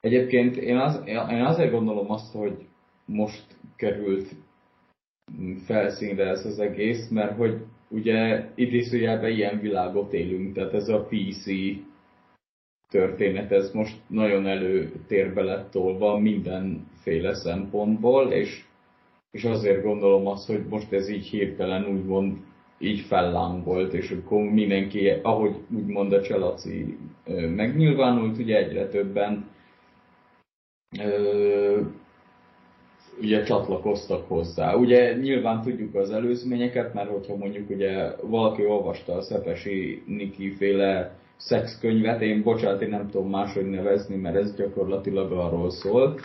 Egyébként én, az, én azért gondolom azt, hogy most került felszínre ez az egész, mert hogy ugye idézőjelben ilyen világot élünk, tehát ez a PC történet, ez most nagyon előtérbe lett tolva mindenféle szempontból, és, és azért gondolom azt, hogy most ez így hirtelen úgymond így fellángolt, és akkor mindenki, ahogy úgymond a Cselaci megnyilvánult, ugye egyre többen ugye csatlakoztak hozzá. Ugye nyilván tudjuk az előzményeket, mert hogyha mondjuk ugye valaki olvasta a Szepesi Niki féle szexkönyvet, én bocsánat, én nem tudom máshogy nevezni, mert ez gyakorlatilag arról szól,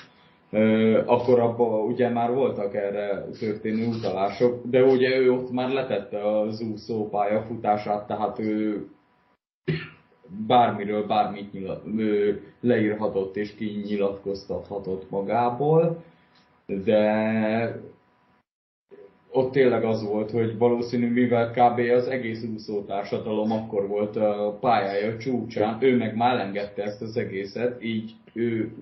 akkor abban ugye már voltak erre történő utalások, de ugye ő ott már letette az úszó pályafutását, tehát ő bármiről bármit nyilat, leírhatott és kinyilatkoztathatott magából, de ott tényleg az volt, hogy valószínű, mivel kb. az egész úszótársadalom akkor volt a pályája csúcsán, ő meg már engedte ezt az egészet, így ő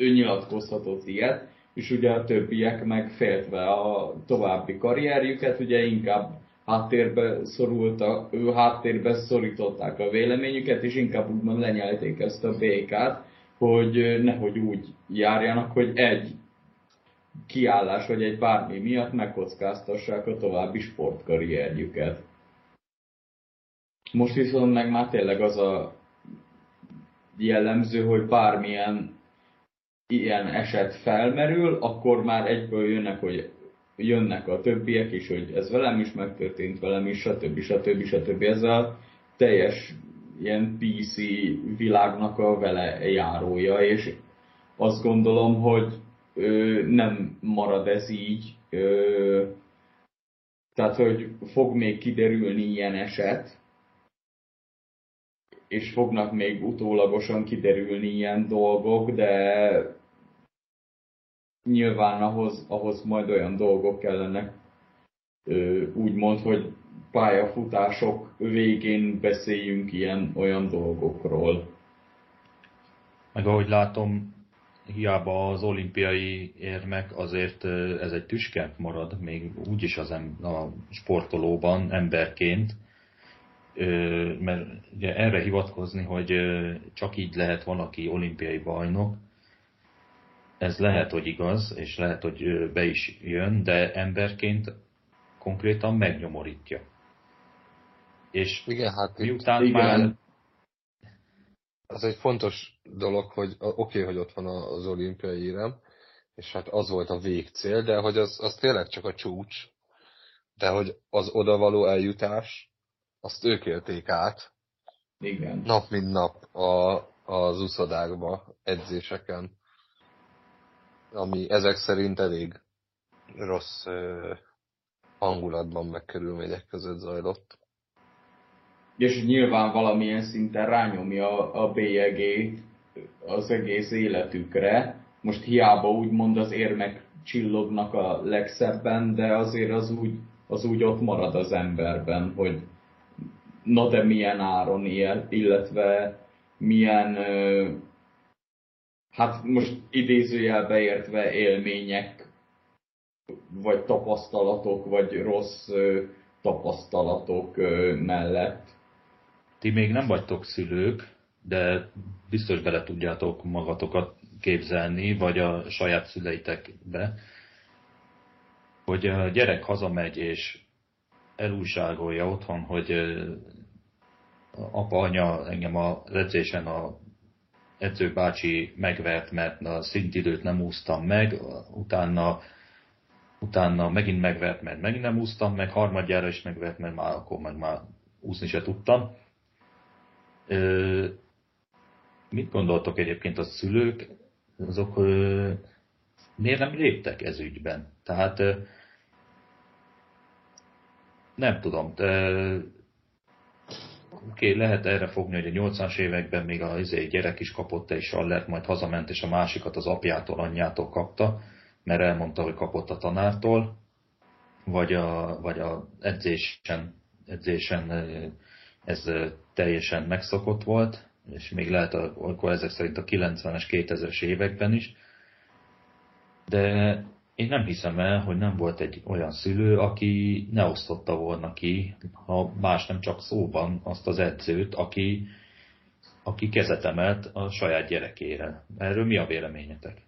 ő nyilatkozhatott ilyet, és ugye a többiek meg féltve a további karrierjüket, ugye inkább háttérbe szorultak, ő háttérbe szorították a véleményüket, és inkább úgymond lenyelték ezt a békát, hogy nehogy úgy járjanak, hogy egy kiállás vagy egy bármi miatt megkockáztassák a további sportkarrierjüket. Most viszont meg már tényleg az a jellemző, hogy bármilyen ilyen eset felmerül, akkor már egyből jönnek, hogy jönnek a többiek is, hogy ez velem is megtörtént, velem is, stb. stb. stb. Ez a teljes ilyen PC világnak a vele járója, és azt gondolom, hogy nem marad ez így. Tehát, hogy fog még kiderülni ilyen eset, és fognak még utólagosan kiderülni ilyen dolgok, de nyilván ahhoz, ahhoz majd olyan dolgok kellenek, úgymond, hogy pályafutások végén beszéljünk ilyen olyan dolgokról. Meg ahogy látom, hiába az olimpiai érmek, azért ez egy tüske marad, még úgyis az em- a sportolóban emberként, mert ugye erre hivatkozni, hogy csak így lehet valaki olimpiai bajnok, ez lehet, hogy igaz, és lehet, hogy be is jön, de emberként konkrétan megnyomorítja. És igen, hát miután igen. már... Az egy fontos dolog, hogy oké, okay, hogy ott van az olimpiai érem, és hát az volt a végcél, de hogy az, az tényleg csak a csúcs, de hogy az odavaló eljutás, azt ők élték át. Igen. Nap mint nap a, az uszodákba, edzéseken. Ami ezek szerint elég rossz uh, hangulatban meg körülmények között zajlott. És nyilván valamilyen szinten rányomja a bélyegét az egész életükre. Most hiába úgymond az érmek csillognak a legszebben, de azért az úgy, az úgy ott marad az emberben, hogy na de milyen áron él, illetve milyen, hát most idézőjelbe értve élmények, vagy tapasztalatok, vagy rossz tapasztalatok mellett. Ti még nem vagytok szülők, de biztos bele tudjátok magatokat képzelni, vagy a saját szüleitekbe, hogy a gyerek hazamegy és elújságolja otthon, hogy apa, anya engem a edzésen a edzőbácsi megvert, mert a szintidőt nem úsztam meg, utána, utána megint megvert, mert megint nem úsztam meg, harmadjára is megvert, mert már akkor meg már úszni se tudtam. Mit gondoltok egyébként a szülők, azok miért nem léptek ez ügyben? Tehát nem tudom, oké, okay, lehet erre fogni, hogy a 80-as években még a izé, gyerek is kapott egy sallert, majd hazament, és a másikat az apjától, anyjától kapta, mert elmondta, hogy kapott a tanártól, vagy a, vagy a edzésen, edzésen ez teljesen megszokott volt, és még lehet akkor ezek szerint a 90-es, 2000-es években is. De én nem hiszem el, hogy nem volt egy olyan szülő, aki ne osztotta volna ki, ha más nem csak szóban, azt az edzőt, aki, aki kezet emelt a saját gyerekére. Erről mi a véleményetek?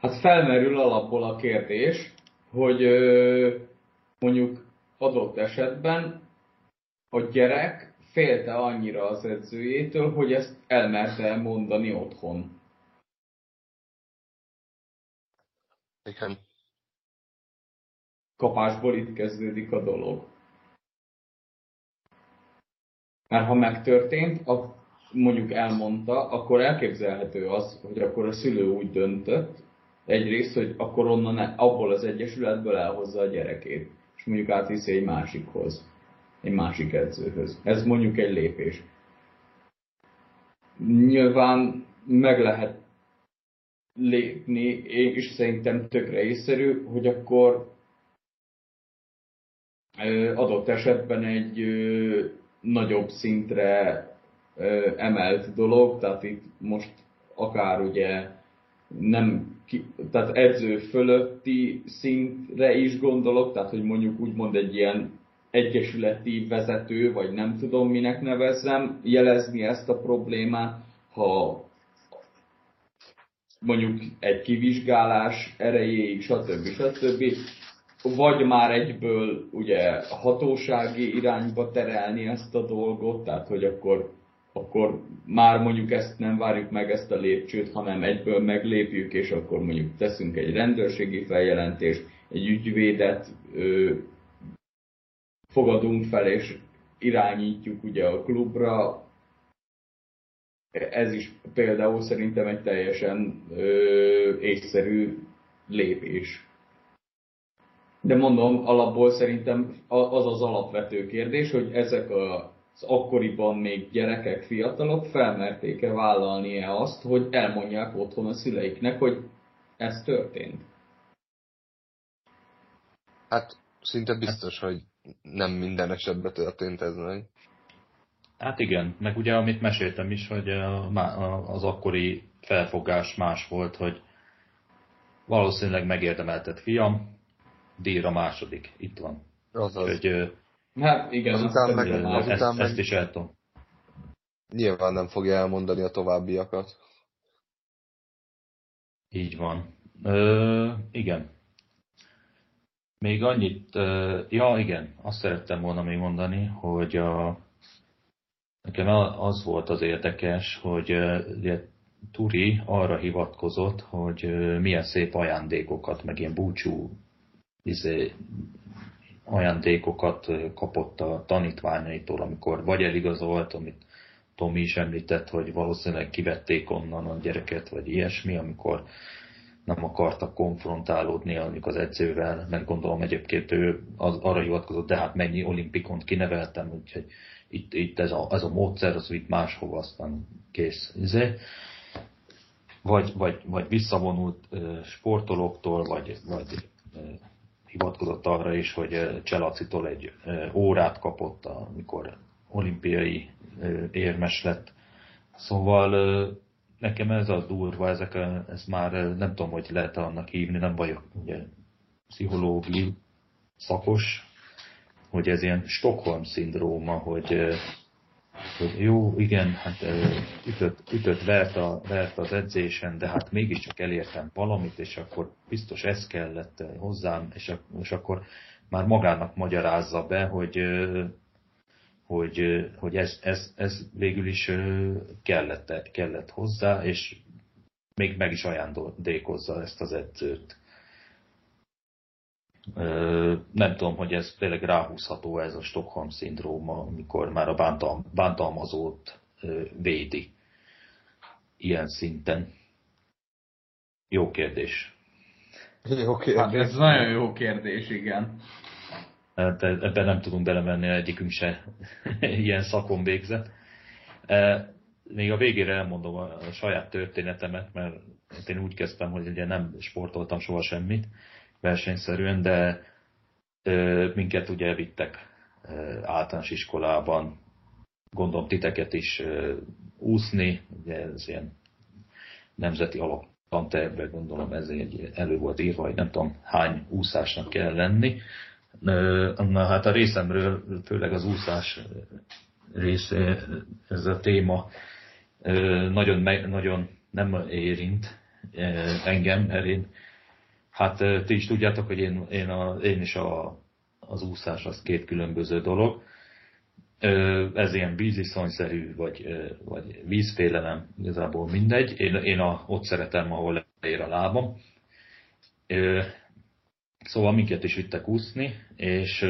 Hát felmerül alapból a kérdés, hogy mondjuk adott esetben a gyerek félte annyira az edzőjétől, hogy ezt elmerte mondani otthon. Igen kapásból itt kezdődik a dolog. Mert ha megtörtént, a, mondjuk elmondta, akkor elképzelhető az, hogy akkor a szülő úgy döntött, egyrészt, hogy akkor onnan abból az egyesületből elhozza a gyerekét, és mondjuk átviszi egy másikhoz, egy másik edzőhöz. Ez mondjuk egy lépés. Nyilván meg lehet lépni, és szerintem tökre észszerű, hogy akkor adott esetben egy nagyobb szintre emelt dolog, tehát itt most akár ugye nem, tehát edző fölötti szintre is gondolok, tehát hogy mondjuk úgymond egy ilyen egyesületi vezető, vagy nem tudom minek nevezzem, jelezni ezt a problémát, ha mondjuk egy kivizsgálás erejéig, stb. stb vagy már egyből ugye hatósági irányba terelni ezt a dolgot, tehát hogy akkor, akkor már mondjuk ezt nem várjuk meg ezt a lépcsőt, hanem egyből meglépjük, és akkor mondjuk teszünk egy rendőrségi feljelentést, egy ügyvédet fogadunk fel, és irányítjuk ugye a klubra. Ez is például szerintem egy teljesen ö, észszerű lépés. De mondom, alapból szerintem az az alapvető kérdés, hogy ezek az akkoriban még gyerekek, fiatalok felmerték-e vállalni-e azt, hogy elmondják otthon a szüleiknek, hogy ez történt. Hát szinte biztos, hogy nem minden esetben történt ez meg. Hát igen, meg ugye amit meséltem is, hogy az akkori felfogás más volt, hogy valószínűleg megérdemeltet fiam, díjra második, itt van. Azaz. Úgyhogy, Hát igen, Azután azt meg- meg, azután ezt, meg- ezt is el tudom. Nyilván nem fogja elmondani a továbbiakat. Így van. Ö, igen. Még annyit, ja igen, azt szerettem volna még mondani, hogy a, nekem az volt az érdekes, hogy ugye, Turi arra hivatkozott, hogy milyen szép ajándékokat, meg ilyen búcsú izé, ajándékokat kapott a tanítványaitól, amikor vagy eligazolt, amit Tomi is említett, hogy valószínűleg kivették onnan a gyereket, vagy ilyesmi, amikor nem akartak konfrontálódni mondjuk az edzővel, mert gondolom egyébként ő az, arra hivatkozott, de hát mennyi olimpikont kineveltem, úgyhogy itt, itt ez, a, ez a módszer, az itt máshova, aztán kész. Izé. Vagy, vagy, vagy visszavonult sportolóktól, vagy, vagy hivatkozott arra is, hogy Cselacitól egy órát kapott, amikor olimpiai érmes lett. Szóval nekem ez a durva, ezek ez már nem tudom, hogy lehet annak hívni, nem vagyok ugye pszichológiai szakos, hogy ez ilyen Stockholm-szindróma, hogy, ö, hogy jó, igen, hát ütött, ütött vert, a, vert az edzésen, de hát mégiscsak elértem valamit, és akkor biztos ez kellett hozzám, és, és akkor már magának magyarázza be, hogy hogy, hogy ez, ez, ez végül is kellett, kellett hozzá, és még meg is ajándékozza ezt az edzőt. Nem tudom, hogy ez tényleg ráhúzható ez a Stockholm-szindróma, amikor már a bántalm, bántalmazót védi ilyen szinten. Jó kérdés. Jó, oké. Hát ez nagyon jó kérdés, igen. Hát e- ebben nem tudunk belemenni, egyikünk se <laughs> ilyen szakon végzett. E, Még a végére elmondom a saját történetemet, mert én úgy kezdtem, hogy ugye nem sportoltam soha semmit versenyszerűen, de ö, minket ugye vittek ö, általános iskolában, gondolom titeket is úszni, ugye ez ilyen nemzeti alaptantervben gondolom ez egy elő volt írva, hogy nem tudom hány úszásnak kell lenni. Na hát a részemről, főleg az úszás része, ez a téma nagyon, nagyon nem érint engem, mert én, hát ti is tudjátok, hogy én, én, a, én is a, az úszás az két különböző dolog. Ez ilyen víziszonyszerű, vagy, vagy vízfélelem, igazából mindegy. Én, én a, ott szeretem, ahol ér a lábam. Szóval minket is vittek úszni, és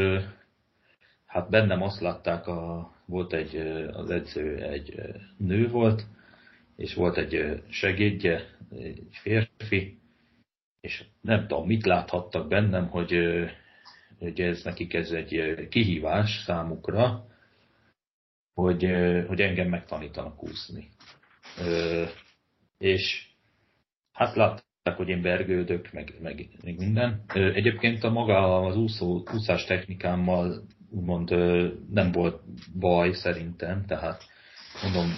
hát bennem azt látták, a, volt egy, az edző egy nő volt, és volt egy segédje, egy férfi, és nem tudom, mit láthattak bennem, hogy, hogy ez nekik ez egy kihívás számukra, hogy, hogy engem megtanítanak úszni. És hát látták, hogy én vergődök, meg, meg, meg minden. Egyébként a maga az úszó, úszás technikámmal úgymond nem volt baj szerintem, tehát mondom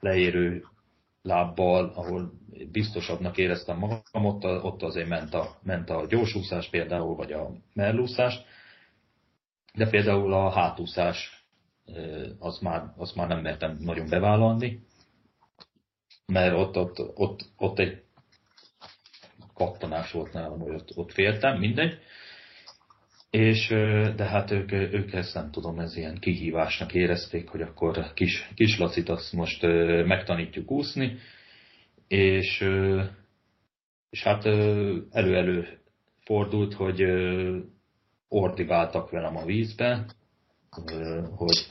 leérő lábbal, ahol biztosabbnak éreztem magam, ott, ott azért ment a, ment a gyorsúszás például, vagy a mellúszás, de például a hátúszás az már, azt már nem mertem nagyon bevállalni, mert ott, ott, ott, ott egy kattanás volt nálam, hogy ott, ott féltem, mindegy. És, de hát ők, ők ezt nem tudom, ez ilyen kihívásnak érezték, hogy akkor kis, kis Lacit azt most megtanítjuk úszni, és, és hát elő-elő fordult, hogy ordibáltak velem a vízbe, hogy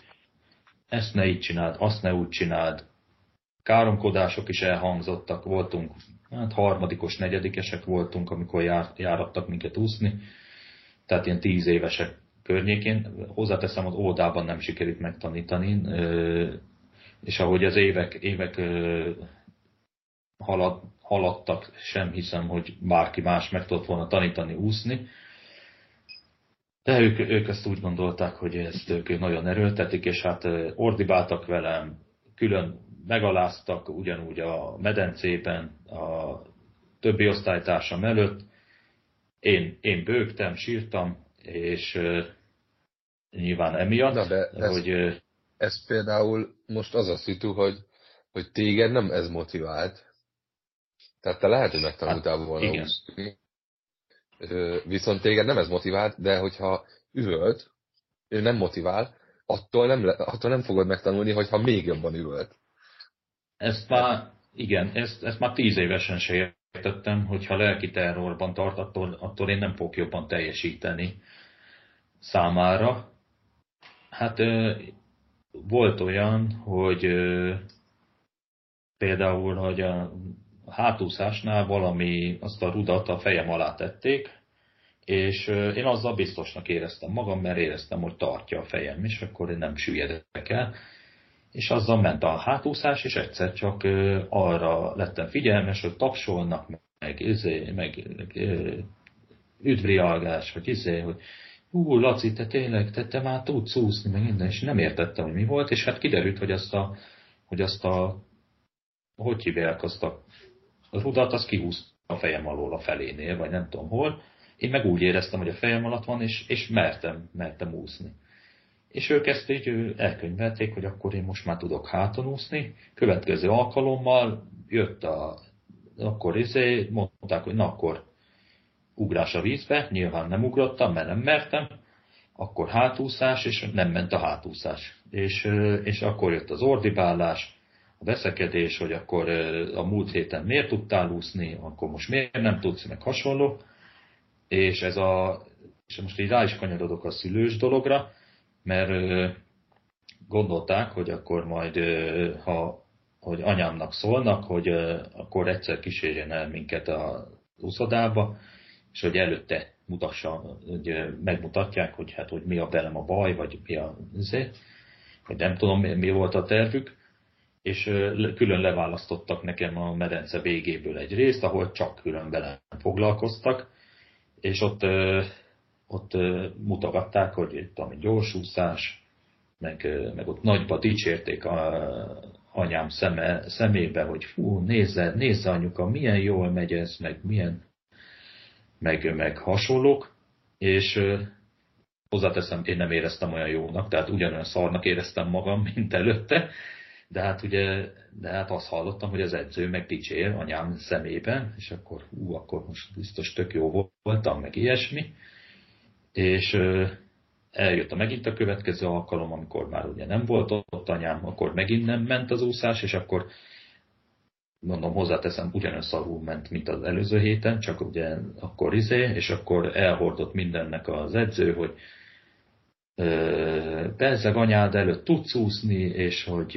ezt ne így csináld, azt ne úgy csináld. Káromkodások is elhangzottak, voltunk, hát harmadikos, negyedikesek voltunk, amikor jár, járattak minket úszni, tehát ilyen tíz évesek környékén. Hozzáteszem, az óvodában nem sikerült megtanítani, és ahogy az évek, évek halad, haladtak, sem hiszem, hogy bárki más meg tudott volna tanítani úszni. De ők, ők ezt úgy gondolták, hogy ezt ők nagyon erőltetik, és hát ordibáltak velem, külön megaláztak ugyanúgy a medencében, a többi osztálytársam előtt. Én, én bőgtem, sírtam, és nyilván emiatt, Na de ez, hogy... Ez például most az a szitu, hogy, hogy téged nem ez motivált. Tehát te lehet, hogy megtanultál hát, volna igen. úszni. Viszont téged nem ez motivált, de hogyha üvölt, ő nem motivál, attól nem, attól nem fogod megtanulni, hogyha még jobban üvölt. Ezt már, igen, ezt, ezt már tíz évesen se értettem, hogyha lelki terrorban tart, attól, attól én nem fogok jobban teljesíteni számára. Hát volt olyan, hogy például, hogy a hátúszásnál valami, azt a rudat a fejem alá tették, és én azzal biztosnak éreztem magam, mert éreztem, hogy tartja a fejem, és akkor én nem süllyedek el. És azzal ment a hátúszás, és egyszer csak arra lettem figyelmes, hogy tapsolnak, meg, izé, meg, meg üdvrialgás, vagy izé, hogy hú, Laci, te tényleg, te, te már tudsz úszni, meg minden, és nem értettem, hogy mi volt, és hát kiderült, hogy azt a, hogy azt a, hogy hívják azt a, a rudat, az kihúzta a fejem alól a felénél, vagy nem tudom hol, én meg úgy éreztem, hogy a fejem alatt van, és, és mertem, mertem úszni. És ők ezt így elkönyvelték, hogy akkor én most már tudok háton úszni. Következő alkalommal jött a, akkor izé, mondták, hogy na akkor ugrás a vízbe, nyilván nem ugrottam, mert nem mertem, akkor hátúszás, és nem ment a hátúszás. És, és akkor jött az ordibálás, a veszekedés, hogy akkor a múlt héten miért tudtál úszni, akkor most miért nem tudsz, meg hasonló. És ez a, és most így rá is kanyarodok a szülős dologra, mert gondolták, hogy akkor majd, ha, hogy anyámnak szólnak, hogy akkor egyszer kísérjen el minket a úszodába, és hogy előtte mutassa, hogy megmutatják, hogy hát, hogy mi a velem a baj, vagy mi a azért, vagy nem tudom, mi volt a tervük, és külön leválasztottak nekem a medence végéből egy részt, ahol csak külön velem foglalkoztak, és ott, ott mutogatták, hogy ami gyorsúszás, meg, meg ott nagyba dicsérték a anyám szeme, szemébe, hogy fú, nézze, nézze anyuka, milyen jól megy ez, meg milyen meg, meg hasonlók, és hozzáteszem, én nem éreztem olyan jónak, tehát ugyanolyan szarnak éreztem magam, <laughs> mint előtte, de hát ugye, de hát azt hallottam, hogy az edző meg dicsér anyám szemében, és akkor ú, akkor most biztos tök jó voltam, meg ilyesmi. És eljött a megint a következő alkalom, amikor már ugye nem volt ott anyám, akkor megint nem ment az úszás, és akkor mondom, hozzáteszem, ugyanolyan szarul ment, mint az előző héten, csak ugye akkor izé, és akkor elhordott mindennek az edző, hogy bezzeg anyád előtt tudsz úszni, és hogy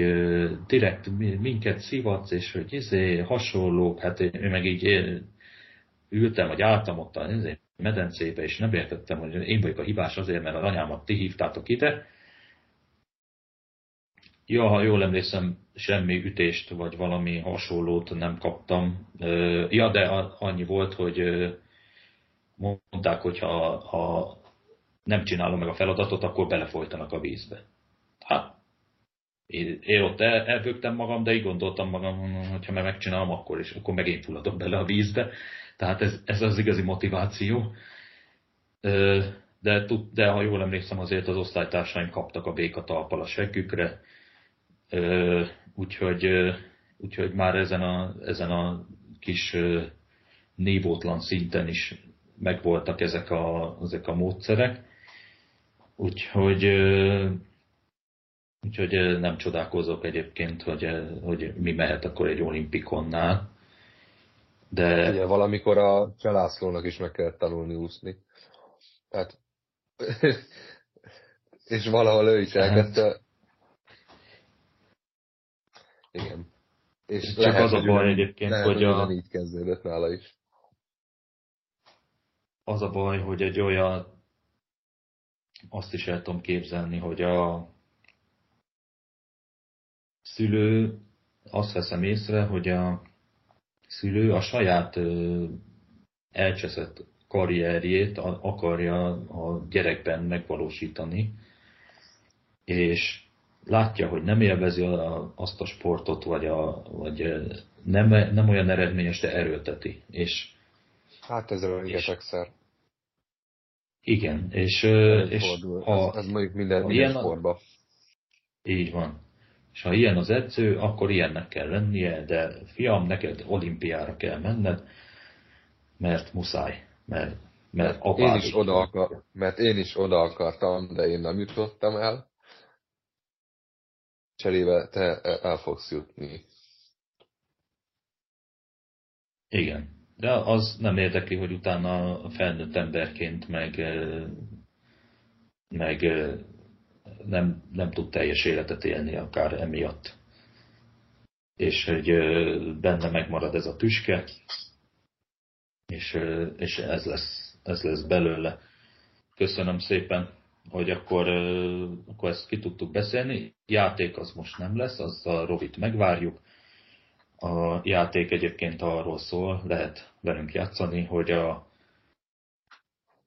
direkt minket szivatsz, és hogy izé, hasonlók, hát én meg így ültem, vagy álltam ott izé, medencébe, és nem értettem, hogy én vagyok a hibás azért, mert az anyámat ti hívtátok ide, Ja, ha jól emlékszem, semmi ütést vagy valami hasonlót nem kaptam. Ja, de annyi volt, hogy mondták, hogy ha, ha nem csinálom meg a feladatot, akkor belefolytanak a vízbe. Hát, én, én ott el, magam, de így gondoltam magam, hogy ha meg megcsinálom, akkor is, akkor megint fulladok bele a vízbe. Tehát ez, ez az igazi motiváció. De, de ha jól emlékszem, azért az osztálytársaim kaptak a békatalpal a seggükre, úgyhogy, úgyhogy már ezen a, ezen a kis névótlan szinten is megvoltak ezek a, ezek a módszerek. Úgyhogy, úgyhogy nem csodálkozok egyébként, hogy, hogy mi mehet akkor egy olimpikonnál. De... Ugye valamikor a Cselászlónak is meg kellett tanulni úszni. Tehát, <laughs> és valahol ő is elkezdte igen. És Csak lehet, az a baj egyébként, lehet, hogy a... így kezdődött nála is. Az a baj, hogy egy olyan, azt is el tudom képzelni, hogy a szülő, azt veszem észre, hogy a szülő a saját elcseszett karrierjét akarja a gyerekben megvalósítani, és látja, hogy nem élvezi a, azt a sportot, vagy, a, vagy nem, nem olyan eredményes, de erőlteti. És, hát ez rengetegszer. Igen, és, és ha, ez, ez mondjuk minden, minden ilyen sportban. Így van. És ha ilyen az edző, akkor ilyennek kell lennie, de fiam, neked olimpiára kell menned, mert muszáj, mert, mert apád... Én is oda akar, mert én is oda akartam, de én nem jutottam el. Cserébe te el fogsz jutni. Igen. De az nem érdekli, hogy utána felnőtt emberként meg, meg nem, nem tud teljes életet élni akár emiatt. És hogy benne megmarad ez a tüske, és, és ez, lesz, ez lesz belőle. Köszönöm szépen, hogy akkor, akkor ezt ki tudtuk beszélni. Játék az most nem lesz, az a Rovit megvárjuk. A játék egyébként arról szól, lehet velünk játszani, hogy a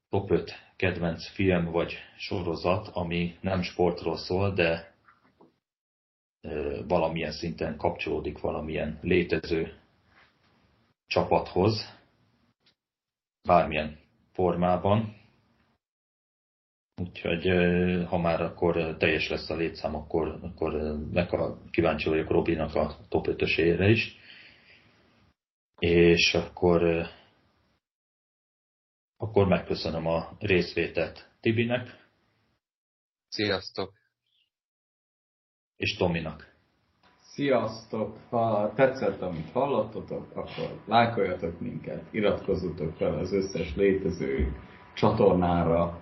top 5 kedvenc film vagy sorozat, ami nem sportról szól, de valamilyen szinten kapcsolódik valamilyen létező csapathoz, bármilyen formában. Úgyhogy ha már akkor teljes lesz a létszám, akkor, akkor meg a, kíváncsi vagyok Robinak a top 5 is. És akkor akkor megköszönöm a részvételt Tibinek. Sziasztok! És Tominak. Sziasztok! Ha tetszett, amit hallottatok, akkor lájkoljatok minket, iratkozzatok fel az összes létező csatornára,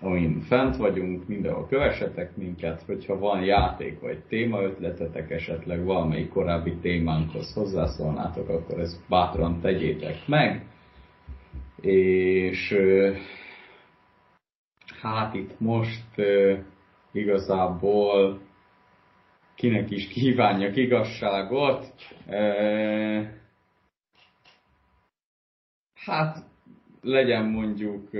amin fent vagyunk, mindenhol kövessetek minket, hogyha van játék vagy témaötletetek, esetleg valamelyik korábbi témánkhoz hozzászólnátok, akkor ezt bátran tegyétek meg és hát itt most igazából kinek is kívánjak igazságot. Hát legyen mondjuk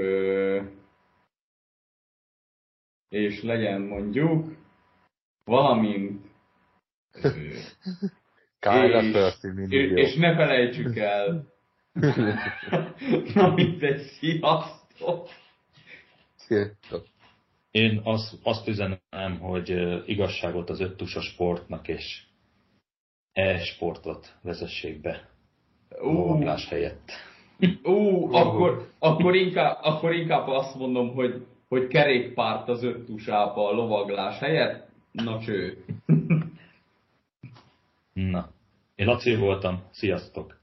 és legyen mondjuk valamint <laughs> és, és, és ne felejtsük el Na mindegy, sziasztok! Sziasztok! Én azt, azt üzenem, hogy igazságot az öttusa sportnak, és e-sportot vezessék be uh. helyett. Ú, uh, akkor, akkor, inkább, akkor inkább azt mondom, hogy, hogy kerékpárt az öttusába a lovaglás helyett. Na cső. Na, én Laci voltam, sziasztok!